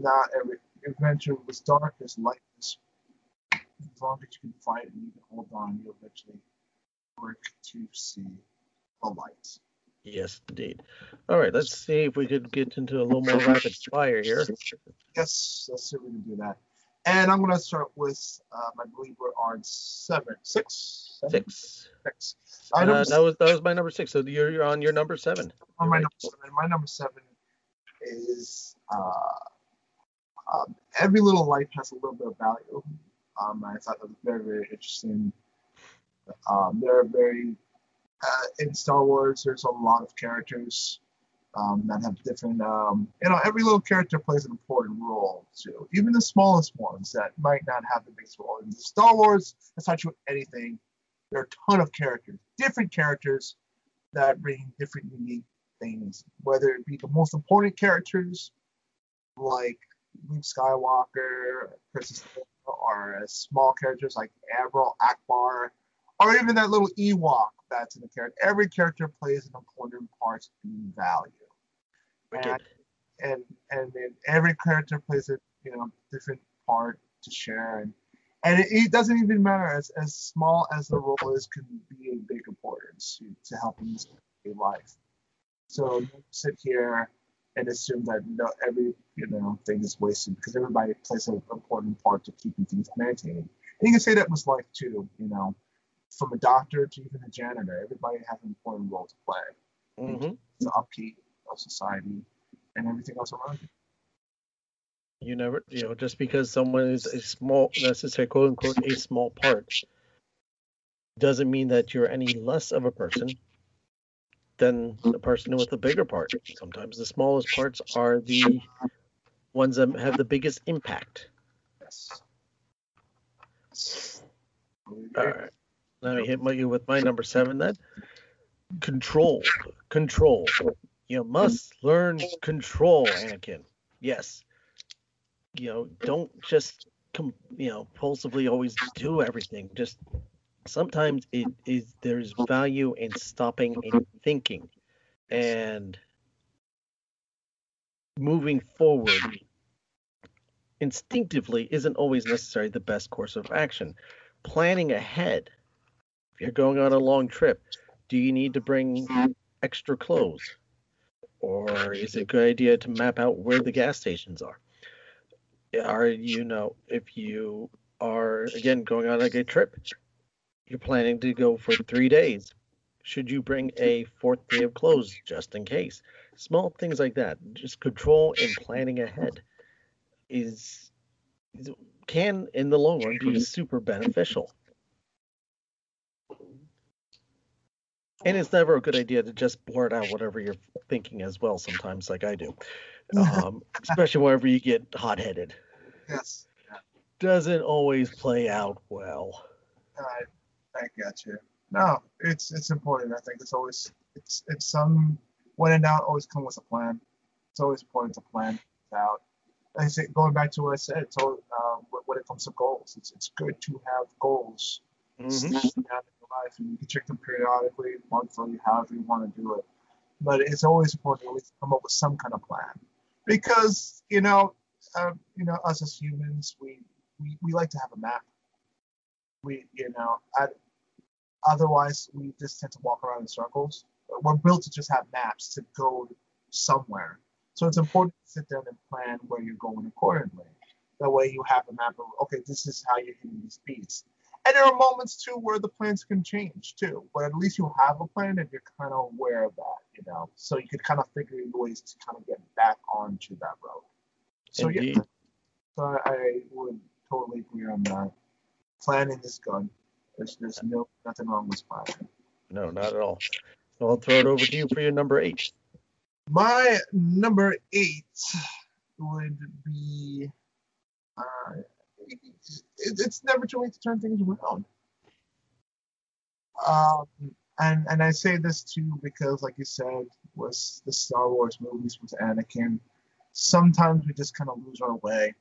not every adventure was dark as light is. As long as you can fight and you can hold on, you'll eventually work to see the light. yes indeed all right let's see if we could get into a little more rapid fire here Yes, let's see if we can do that. And I'm gonna start with, um, I believe we're on seven, six, seven, six six. uh, Uh, that was that was my number six so you're, you're on your number seven on my Right. number seven. My number seven is uh, um, every little life has a little bit of value. Um, I thought that was very, very interesting. Um, there are very uh, in Star Wars, there's a lot of characters um, that have different. Um, you know, every little character plays an important role too. Even the smallest ones that might not have the biggest role. In Star Wars, that's not true anything. There are a ton of characters, different characters that bring different unique things. Whether it be the most important characters, like Luke Skywalker, Princess or small characters like Admiral Ackbar, or even that little Ewok that's in the character. Every character plays an important part in value. And, and and then every character plays a you know different part to share and and it, it, doesn't even matter as as small as the role is can be a big importance to, to helping this life. So sit here and assume that no, every you know thing is wasted because everybody plays an important part to keeping things maintained. And you can say that with life too. You know, from a doctor to even a janitor, everybody has an important role to play. Mm-hmm. The upkeep of society and everything else around you. You never, you know, just because someone is a small, necessary quote unquote, a small part, doesn't mean that you're any less of a person than the person with the bigger part. Sometimes the smallest parts are the ones that have the biggest impact. Yes. All right. Let me hit you with my number seven then. Control. Control. You must learn control, Anakin. Yes. You know, don't just com- you know, impulsively always do everything. Just sometimes it is there's value in stopping and thinking and moving forward instinctively isn't always necessarily the best course of action. Planning ahead you're going on a long trip, do you need to bring extra clothes? Or is it a good idea to map out where the gas stations are? Are you know, if you are again going on like a trip, you're planning to go for three days. Should you bring a fourth day of clothes just in case? Small things like that. Just control and planning ahead is, is can in the long run be super beneficial. And it's never a good idea to just blurt out whatever you're thinking as well, sometimes, like I do. Um, especially whenever you get hot headed. Yes. Doesn't always play out well. I, I get you. No, it's it's important. I think it's always it's it's some when in doubt, always come with a plan. It's always important to plan out. I say going back to what I said, so uh, when it comes to goals, it's it's good to have goals. Mm-hmm life, and you can check them periodically, monthly, however you want to do it. But it's always important to always come up with some kind of plan, because you know, uh, you know, us as humans, we, we we like to have a map. We, you know, I, otherwise we just tend to walk around in circles. We're built to just have maps to go somewhere. So it's important to sit down and plan where you're going accordingly. That way you have a map of okay, this is how you're hitting these beats. And there are moments too where the plans can change too, but at least you have a plan and you're kind of aware of that, you know. So you could kind of figure ways to kind of get back onto that road. So Indeed. yeah, so I, would totally agree on that. Planning is good. There's there's no nothing wrong with planning. No, not at all. So I'll throw it over to you for your number eight. My number eight would be uh, it's never too late to turn things around. Um, and and I say this too because, like you said, with the Star Wars movies with Anakin, sometimes we just kind of lose our way.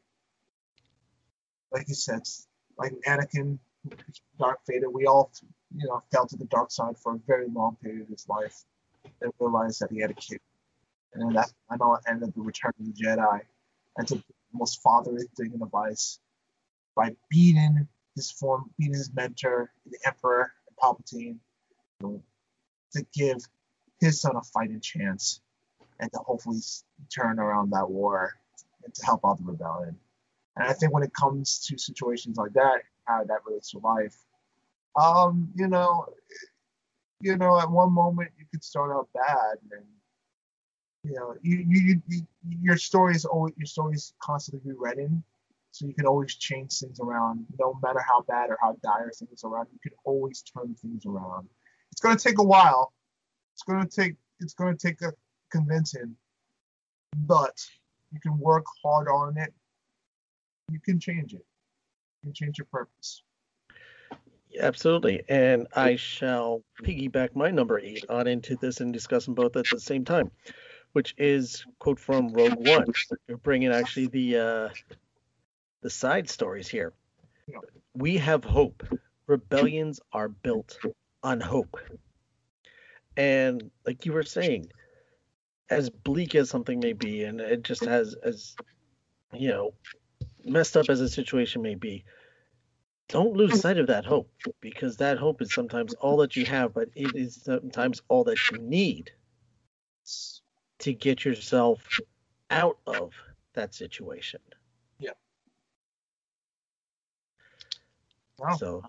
Like you said, like Anakin, Darth Vader, we all you know fell to the dark side for a very long period of his life, and realized that he had a kid, and that I know it ended the Return of the Jedi, and to the most fatherly thing in the vice by beating his form, beating his mentor, the Emperor Palpatine, to give his son a fighting chance and to hopefully turn around that war and to help out the rebellion. And I think when it comes to situations like that, how that relates to life, um, you know, you know, at one moment you could start out bad and you know, you, you, you your story is always your story is constantly rewritten so you can always change things around, no matter how bad or how dire things are around. You can always turn things around. it's going to take a while. It's going to take it's going to take a convincing, but you can work hard on it. You can change it. You can change your purpose. Absolutely. And I shall piggyback my number eight on into this and discuss them both at the same time, which is quote from Rogue One. You're bringing actually the uh, the side stories here. We have hope. Rebellions are built on hope. And like you were saying, as bleak as something may be, and it just has as you know messed up as a situation may be, don't lose sight of that hope because that hope is sometimes all that you have, but it is sometimes all that you need to get yourself out of that situation. Yeah. Wow. So,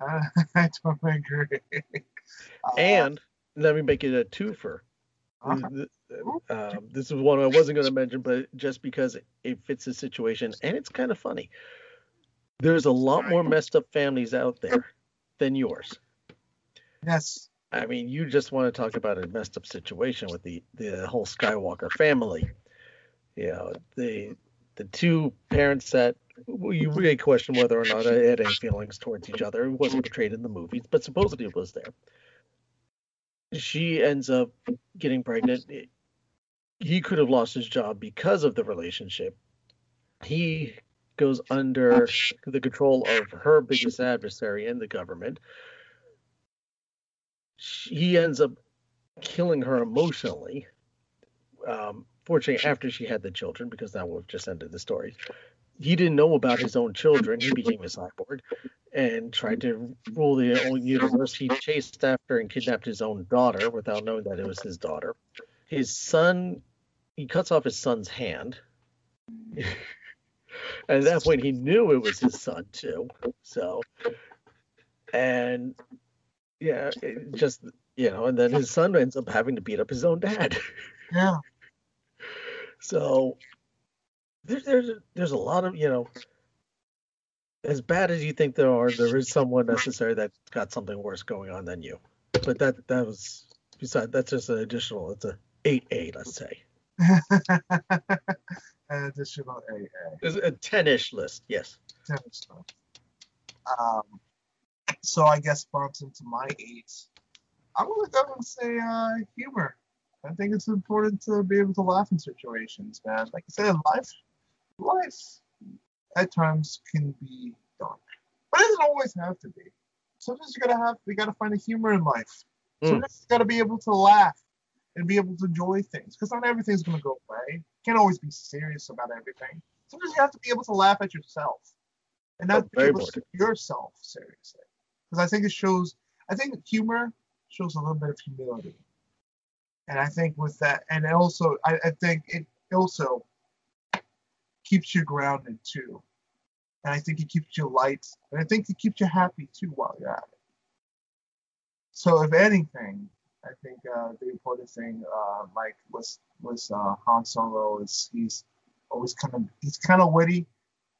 I, I totally agree. Uh, and let me make it a twofer. uh-huh. Th- th- Um, this is one I wasn't going to mention, but just because it fits the situation and it's kind of funny. There's a lot more messed up families out there than yours. yes. I mean, you just want to talk about a messed up situation with the the whole Skywalker family. You know, the the two parents that you may question whether or not they had any feelings towards each other. It wasn't portrayed in the movies, but supposedly it was there. She ends up getting pregnant. He could have lost his job because of the relationship. He goes under the control of her biggest adversary in the government. He ends up killing her emotionally. Um, fortunately, after she had the children, because that would have just ended the story. He didn't know about his own children. He became a cyborg and tried to rule the whole universe. He chased after and kidnapped his own daughter without knowing that it was his daughter. His son, he cuts off his son's hand. and at that point, he knew it was his son too. So, and yeah, it just you know, and then his son ends up having to beat up his own dad. Yeah. So there's there's there's a lot of you know, as bad as you think there are, there is someone necessary that's got something worse going on than you. But that that was besides that's just an additional. It's a eight A, let's say. Additional AA. It's a ten-ish list. Yes. Tennis Um, so I guess bumps into my eight. I'm gonna go and say uh, humor. I think it's important to be able to laugh in situations, man. Like I said, life, life at times can be dark, but it doesn't always have to be. Sometimes you gotta have, we gotta find a humor in life. Mm. Sometimes you gotta be able to laugh and be able to enjoy things, because not everything's gonna go away. You can't always be serious about everything. Sometimes you have to be able to laugh at yourself and not be able to take yourself seriously. Because I think it shows. I think humor shows a little bit of humility. And I think with that, and also, I, I think it also keeps you grounded too. And I think it keeps you light. And I think it keeps you happy too while you're at it. So, if anything, I think uh, the important thing, uh, like was was uh, Han Solo, is he's always kind of he's kind of witty.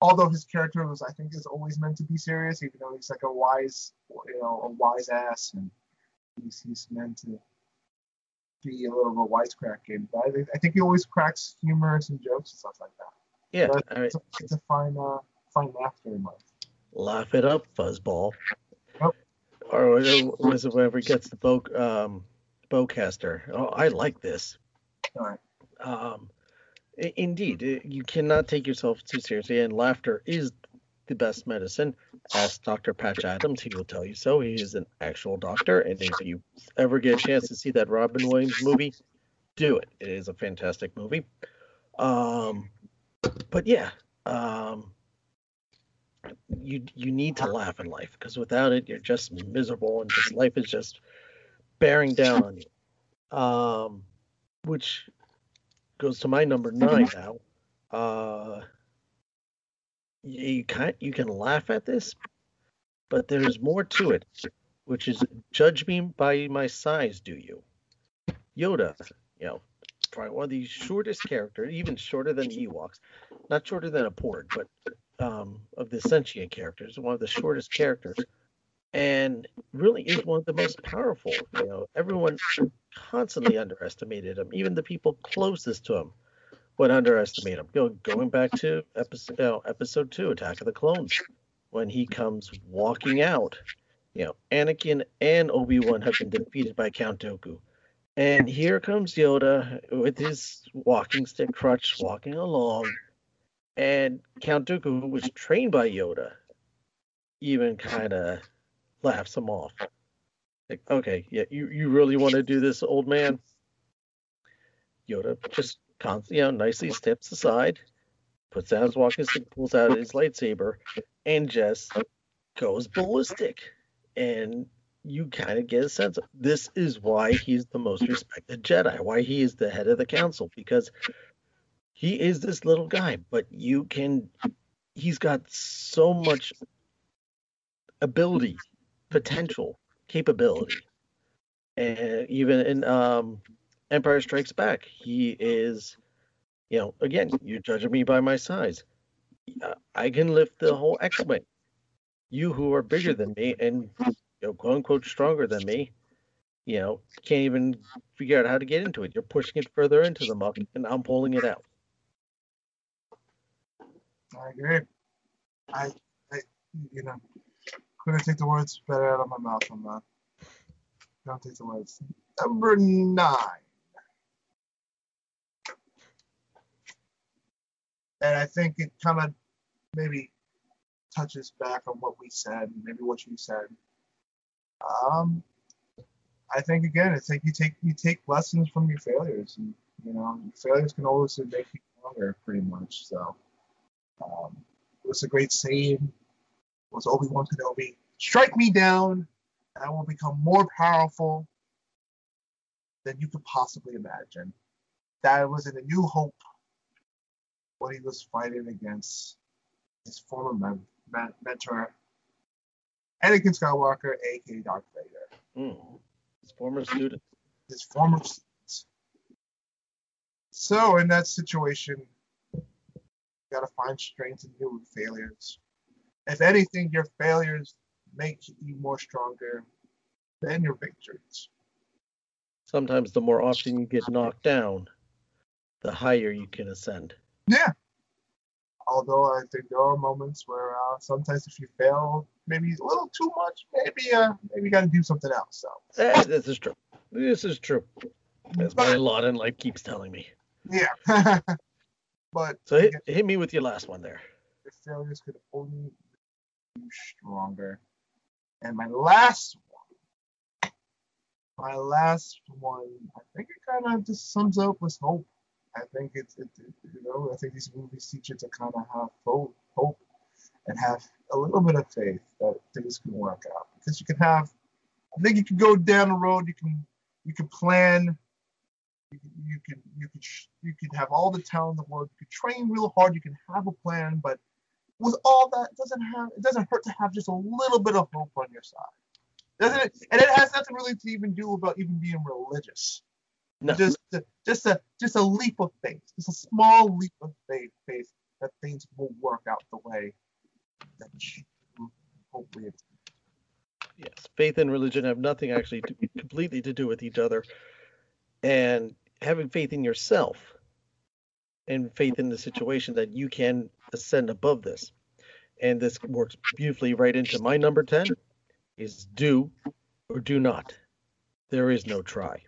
Although his character was, I think, is always meant to be serious, even though he's like a wise, you know, a wise ass, and he's he's meant to be a little bit wisecracking. But I think, I think he always cracks humorous and jokes and stuff like that. Yeah. But I mean, it's to find uh, find laughter life. laugh it up, fuzzball. Yep. Or was it whenever he gets the bow um, bowcaster? Oh, I like this. All right. Um, indeed, you cannot take yourself too seriously, and laughter is the best medicine. Ask Dr. Patch Adams; he will tell you so. He is an actual doctor, and if you ever get a chance to see that Robin Williams movie, do it. It is a fantastic movie. Um, but yeah, um, you you need to laugh in life because without it, you're just miserable, and just life is just bearing down on you. Um, which goes to my number nine now. Uh, you can you can laugh at this, but there's more to it, which is judge me by my size, do you? Yoda, you know, probably one of the shortest characters, even shorter than Ewoks, not shorter than a Porg, but um, of the sentient characters, one of the shortest characters. and really is one of the most powerful. You know, everyone constantly underestimated him. Even the people closest to him would underestimate him. You know, going back to episode you know, episode two, Attack of the Clones, when he comes walking out. You know, Anakin and Obi Wan have been defeated by Count Dooku. And here comes Yoda with his walking stick crutch walking along. And Count Dooku, who was trained by Yoda, even kind of laughs him off. Like, okay, yeah, you, you really want to do this, old man? Yoda just constantly, you know, nicely steps aside, puts down his walking stick, pulls out his lightsaber, and just goes ballistic. And you kind of get a sense of this is why he's the most respected Jedi, why he is the head of the council, because he is this little guy, but you can he's got so much ability, potential, capability. And even in um, Empire Strikes Back, he is, you know, again, you're judging me by my size. I can lift the whole X-wing. You who are bigger than me and you know, quote unquote stronger than me, you know, can't even figure out how to get into it. You're pushing it further into the muck, and I'm pulling it out. I agree. I, I you know, couldn't take the words better out of my mouth on that. Don't take the words. Number nine. And I think it kind of maybe touches back on what we said, maybe what you said. Um, I think again, it's like you take you take lessons from your failures, and you know, failures can always make you stronger, pretty much. So, um, it was a great saying. It was Obi Wan Kenobi. Strike me down, and I will become more powerful than you could possibly imagine. That was in A New Hope when he was fighting against his former men- men- mentor, Anakin Skywalker, aka Darth Vader. Mm. His former student. His former students. So in that situation, you gotta find strength in your failures. If anything, your failures make you more stronger than your victories. Sometimes the more often you get knocked down, the higher you can ascend. Yeah. Although I think there are moments where uh, sometimes if you fail, maybe a little too much, maybe uh, maybe you got to do something else. So Eh, this is true. This is true. As my But- lot in life keeps telling me. yeah. but So hit, yeah, hit me with your last one there. your failures could only make you stronger. And my last one, my last one, I think it kind of just sums up with hope. I think it's, it, you know, I think these movies teach you to kind of have hope, hope, and have a little bit of faith that things can work out. Because you can have, I think you can go down the road. You can, you can plan. You can, you can, you can, you can have all the talent in the world. You can train real hard. You can have a plan, but with all that, it doesn't have, it doesn't hurt to have just a little bit of hope on your side, doesn't it? And it has nothing really to even do about even being religious No, just a, just a just a leap of faith, just a small leap of faith, faith that things will work out the way that you hopefully it's yes, faith and religion have nothing actually to, completely to do with each other. And having faith in yourself and faith in the situation that you can ascend above this. And this works beautifully right into my number 10 is do or do not. There is no try.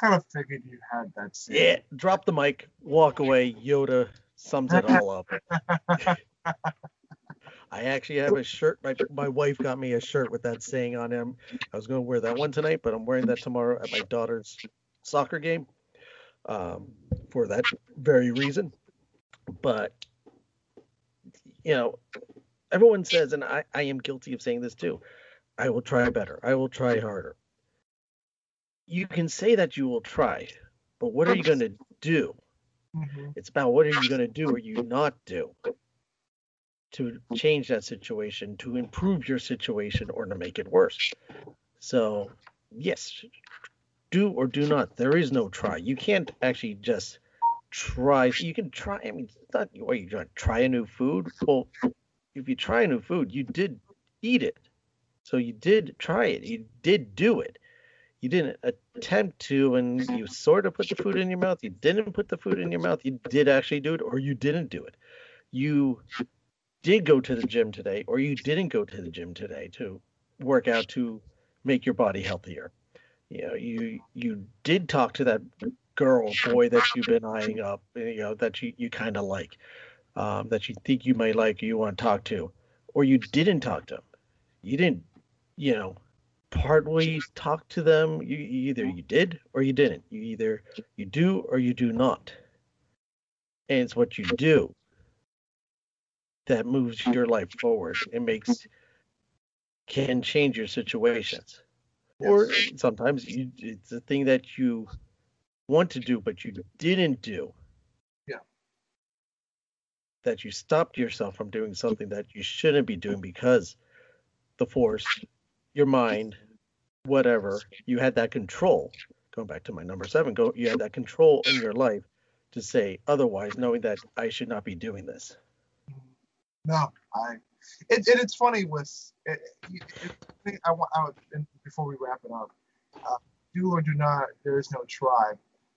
Kind of figured you had that same. Yeah, drop the mic, walk away. Yoda sums it all up. I actually have a shirt. My my wife got me a shirt with that saying on him. I was going to wear that one tonight, but I'm wearing that tomorrow at my daughter's soccer game um, for that very reason. But you know, everyone says, and I, I am guilty of saying this too. I will try better. I will try harder. You can say that you will try, but what are you going to do? Mhm. It's about what are you going to do or you not do to change that situation, to improve your situation, or to make it worse. So, yes, do or do not. There is no try. You can't actually just try. You can try. I mean, it's not what you trying to try a new food. Well, if you try a new food, you did eat it. So you did try it. You did do it. You didn't attempt to, and you sort of put the food in your mouth. You didn't put the food in your mouth. You did actually do it, or you didn't do it. You did go to the gym today, or you didn't go to the gym today to work out to make your body healthier. You know, you you did talk to that girl, boy that you've been eyeing up, you know, that you, you kind of like, um, that you think you might like, you want to talk to, or you didn't talk to them. You didn't, you know, partly talk to them. You you either mm-hmm. you did or you didn't. You either you do or you do not. And it's what you do that moves mm-hmm. your life forward. It makes mm-hmm. can change your situations. Or sometimes you it's a thing that you want to do but you didn't do. Yeah. That you stopped yourself from doing something that you shouldn't be doing because the force, your mind, whatever, you had that control. Going back to my number seven, go you had that control in your life to say otherwise, knowing that I should not be doing this. No, I. It, it, it's funny with. It, it, I want. I, before we wrap it up, uh, do or do not. There is no try.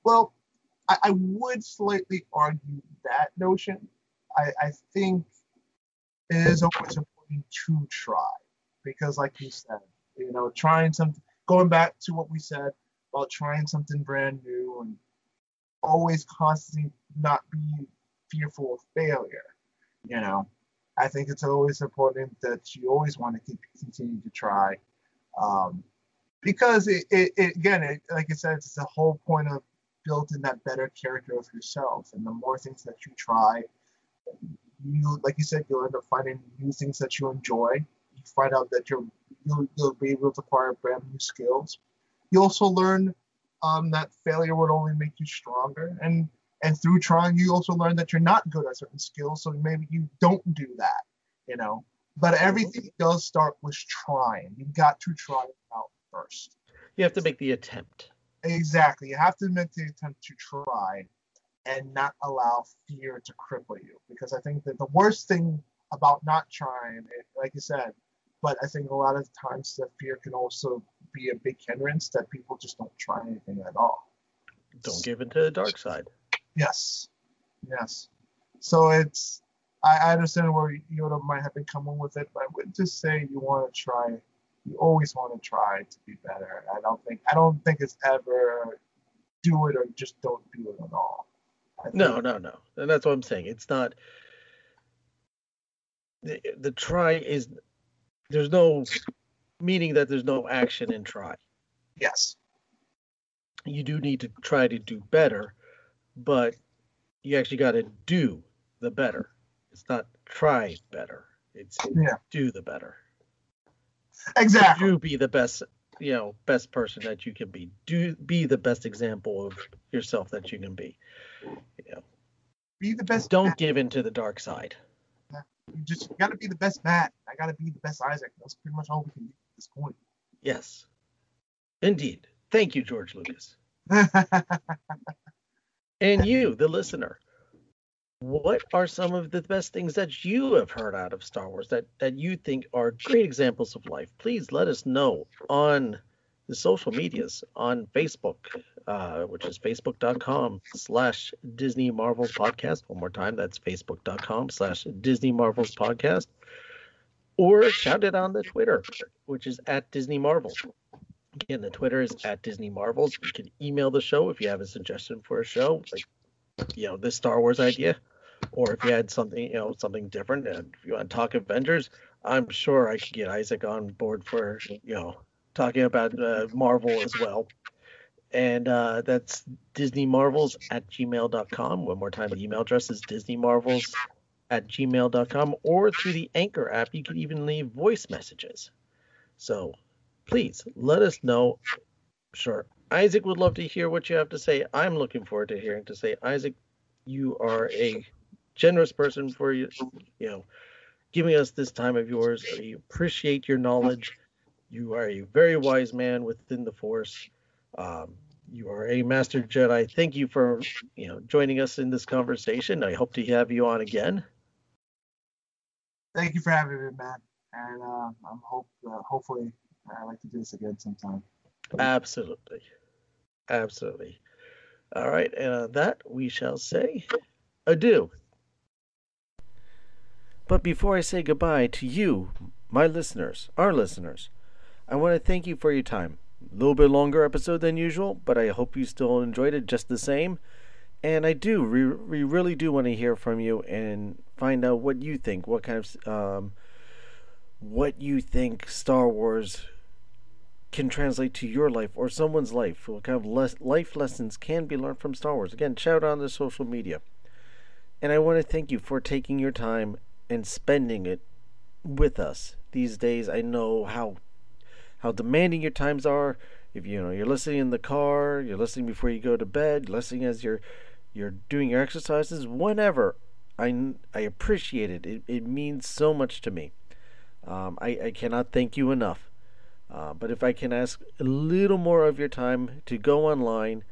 Well, I, I would slightly argue that notion. I, I think it is always important to try because, like you said, you know, trying something. Going back to what we said about trying something brand new and always constantly not be fearful of failure. You know, I think it's always important that you always want to keep continue to try, um, because it, it, it again, it, like I said, it's the whole point of building that better character of yourself. And the more things that you try, you like you said, you'll end up finding new things that you enjoy. Find out that you're you'll, you'll be able to acquire brand new skills. You also learn um, that failure would only make you stronger, and and through trying you also learn that you're not good at certain skills so maybe you don't do that you know? But everything does start with trying. You've got to try it out first. You have to make the attempt. Exactly. You have to make the attempt to try and not allow fear to cripple you because i think that the worst thing about not trying like you said but i think a lot of times the fear can also be a big hindrance that people just don't try anything at all don't give into the dark side Yes, yes. So it's I, I understand where Yoda might have been coming with it, but I would just say you want to try. You always want to try to be better. I don't think I don't think it's ever do it or just don't do it at all. No, no, no. And that's what I'm saying. It's not the, the try is there's no meaning that there's no action in try. Yes. You do need to try to do better, but you actually got to do the better. It's not try better. It's yeah. do the better. Exactly. Do be the best, you know, best person that you can be. Do be the best example of yourself that you can be. You know. Be the best. Don't give in to the dark side. Just got to be the best Matt. I got to be the best Isaac. That's pretty much all we can do at this point. Yes. Indeed. Thank you, George Lucas. And you, the listener, what are some of the best things that you have heard out of Star Wars that, that you think are great examples of life? Please let us know on the social medias on Facebook, uh, which is facebook.com slash Disney Marvels Podcast. One more time, that's facebook.com slash Disney Marvels Podcast. Or shout it on the Twitter, which is at Disney Marvels. Again, the Twitter is at Disney Marvels. You can email the show if you have a suggestion for a show, like you know this Star Wars idea, or if you had something you know something different, and if you want to talk Avengers, I'm sure I could get Isaac on board for you know talking about uh, Marvel as well. And uh, that's Disney Marvels at gmail.com. One more time, the email address is Disney Marvels at gmail.com, or through the Anchor app, you can even leave voice messages. So please let us know. Sure. Isaac would love to hear what you have to say. I'm looking forward to hearing to say, Isaac, you are a generous person for you, you know, giving us this time of yours. We appreciate your knowledge. You are a very wise man within the Force. Um, you are a master Jedi. Thank you for you know joining us in this conversation. I hope to have you on again. Thank you for having me, Matt. and uh, I'm hope uh, hopefully I'd like to do this again sometime. Absolutely. Absolutely. All right, and on that we shall say adieu. But before I say goodbye to you, my listeners, our listeners, I want to thank you for your time. A little bit longer episode than usual, but I hope you still enjoyed it just the same. And I do, we, we really do want to hear from you and find out what you think, what kind of, um, what you think Star Wars can translate to your life or someone's life. What kind of les- life lessons can be learned from Star Wars? Again, shout out on the social media. And I want to thank you for taking your time and spending it with us these days. I know how how demanding your times are. If you know you're listening in the car, you're listening before you go to bed, listening as you're you're doing your exercises, whenever. I, I appreciate it. It, it means so much to me. Um, I, I cannot thank you enough. Uh, but if I can ask a little more of your time to go online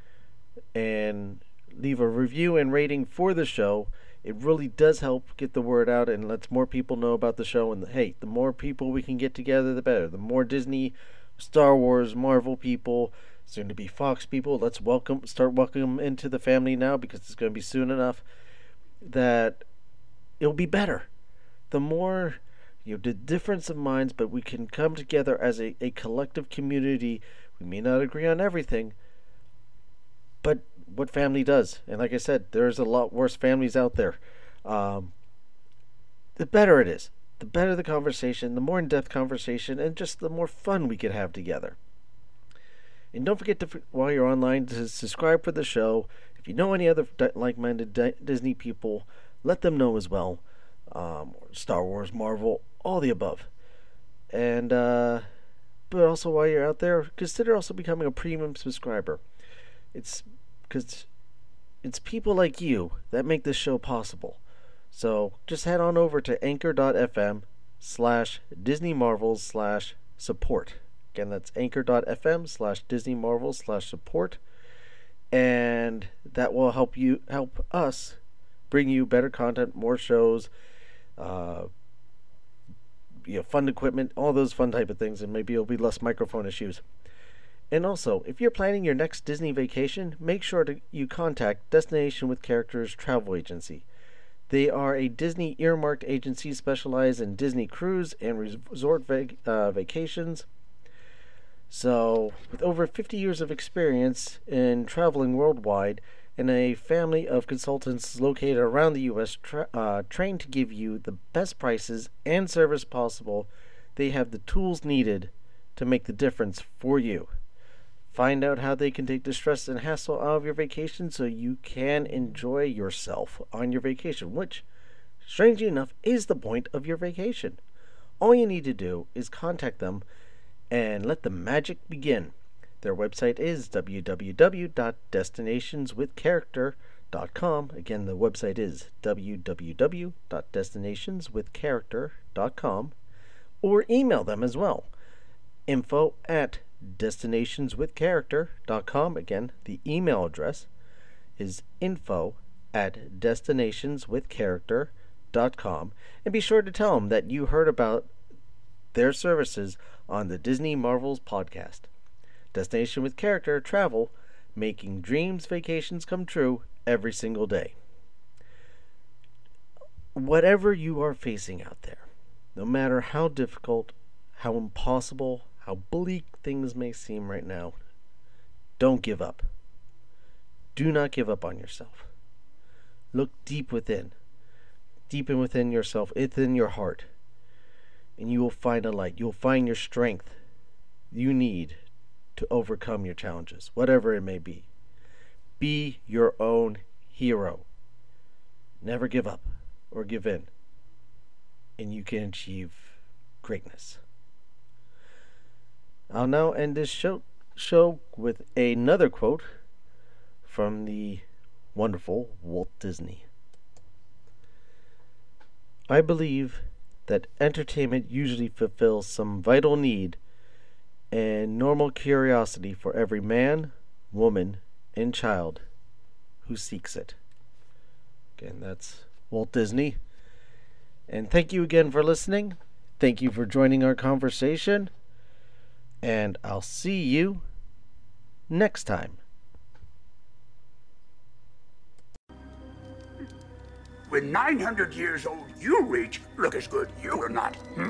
and leave a review and rating for the show, it really does help get the word out and lets more people know about the show. And hey, the more people we can get together, the better. The more Disney, Star Wars, Marvel people, soon to be Fox people, let's welcome, start welcome into the family now because it's going to be soon enough that it'll be better. The more you know, the difference of minds, but we can come together as a, a collective community. We may not agree on everything, but what family does, and like I said, there's a lot worse families out there. Um, the better it is, the better the conversation, the more in depth conversation, and just the more fun we could have together. And don't forget to, while you're online, to subscribe for the show. If you know any other like minded Disney people, let them know as well. Um, Star Wars, Marvel, all the above. And, uh, but also while you're out there, consider also becoming a premium subscriber. It's because it's people like you that make this show possible. So just head on over to anchor.fm slash Disney Marvels slash support. Again, that's anchor.fm slash Disney Marvels slash support. And that will help you help us bring you better content, more shows, uh, you know, fun equipment, all those fun type of things, and maybe it'll be less microphone issues. And also, if you're planning your next Disney vacation, make sure to you contact Destination with Characters Travel Agency. They are a Disney earmarked agency specialized in Disney cruise and resort vac- uh, vacations. So, with over 50 years of experience in traveling worldwide, and a family of consultants located around the U.S. Tra- uh, trained to give you the best prices and service possible. They have the tools needed to make the difference for you. Find out how they can take the stress and hassle out of your vacation so you can enjoy yourself on your vacation, which, strangely enough, is the point of your vacation. All you need to do is contact them and let the magic begin. Their website is www.destinationswithcharacter.com. Again, the website is www.destinationswithcharacter.com. Or email them as well. Info at destinationswithcharacter.com. Again, the email address is info at destinationswithcharacter.com. And be sure to tell them that you heard about their services on the Disney Marvels podcast. Destination with Character Travel, making dreams vacations come true every single day. Whatever you are facing out there, no matter how difficult, how impossible, how bleak things may seem right now, don't give up. Do not give up on yourself. Look deep within, deep in within yourself, within your heart, and you will find a light. You'll find your strength you need to overcome your challenges, whatever it may be. Be your own hero. Never give up or give in, and you can achieve greatness. I'll now end this show, show with another quote from the wonderful Walt Disney. I believe that entertainment usually fulfills some vital need and normal curiosity for every man, woman, and child who seeks it. Again, that's Walt Disney. And thank you again for listening. Thank you for joining our conversation, and I'll see you next time. When 900 years old you reach, look as good you will not. Hmm?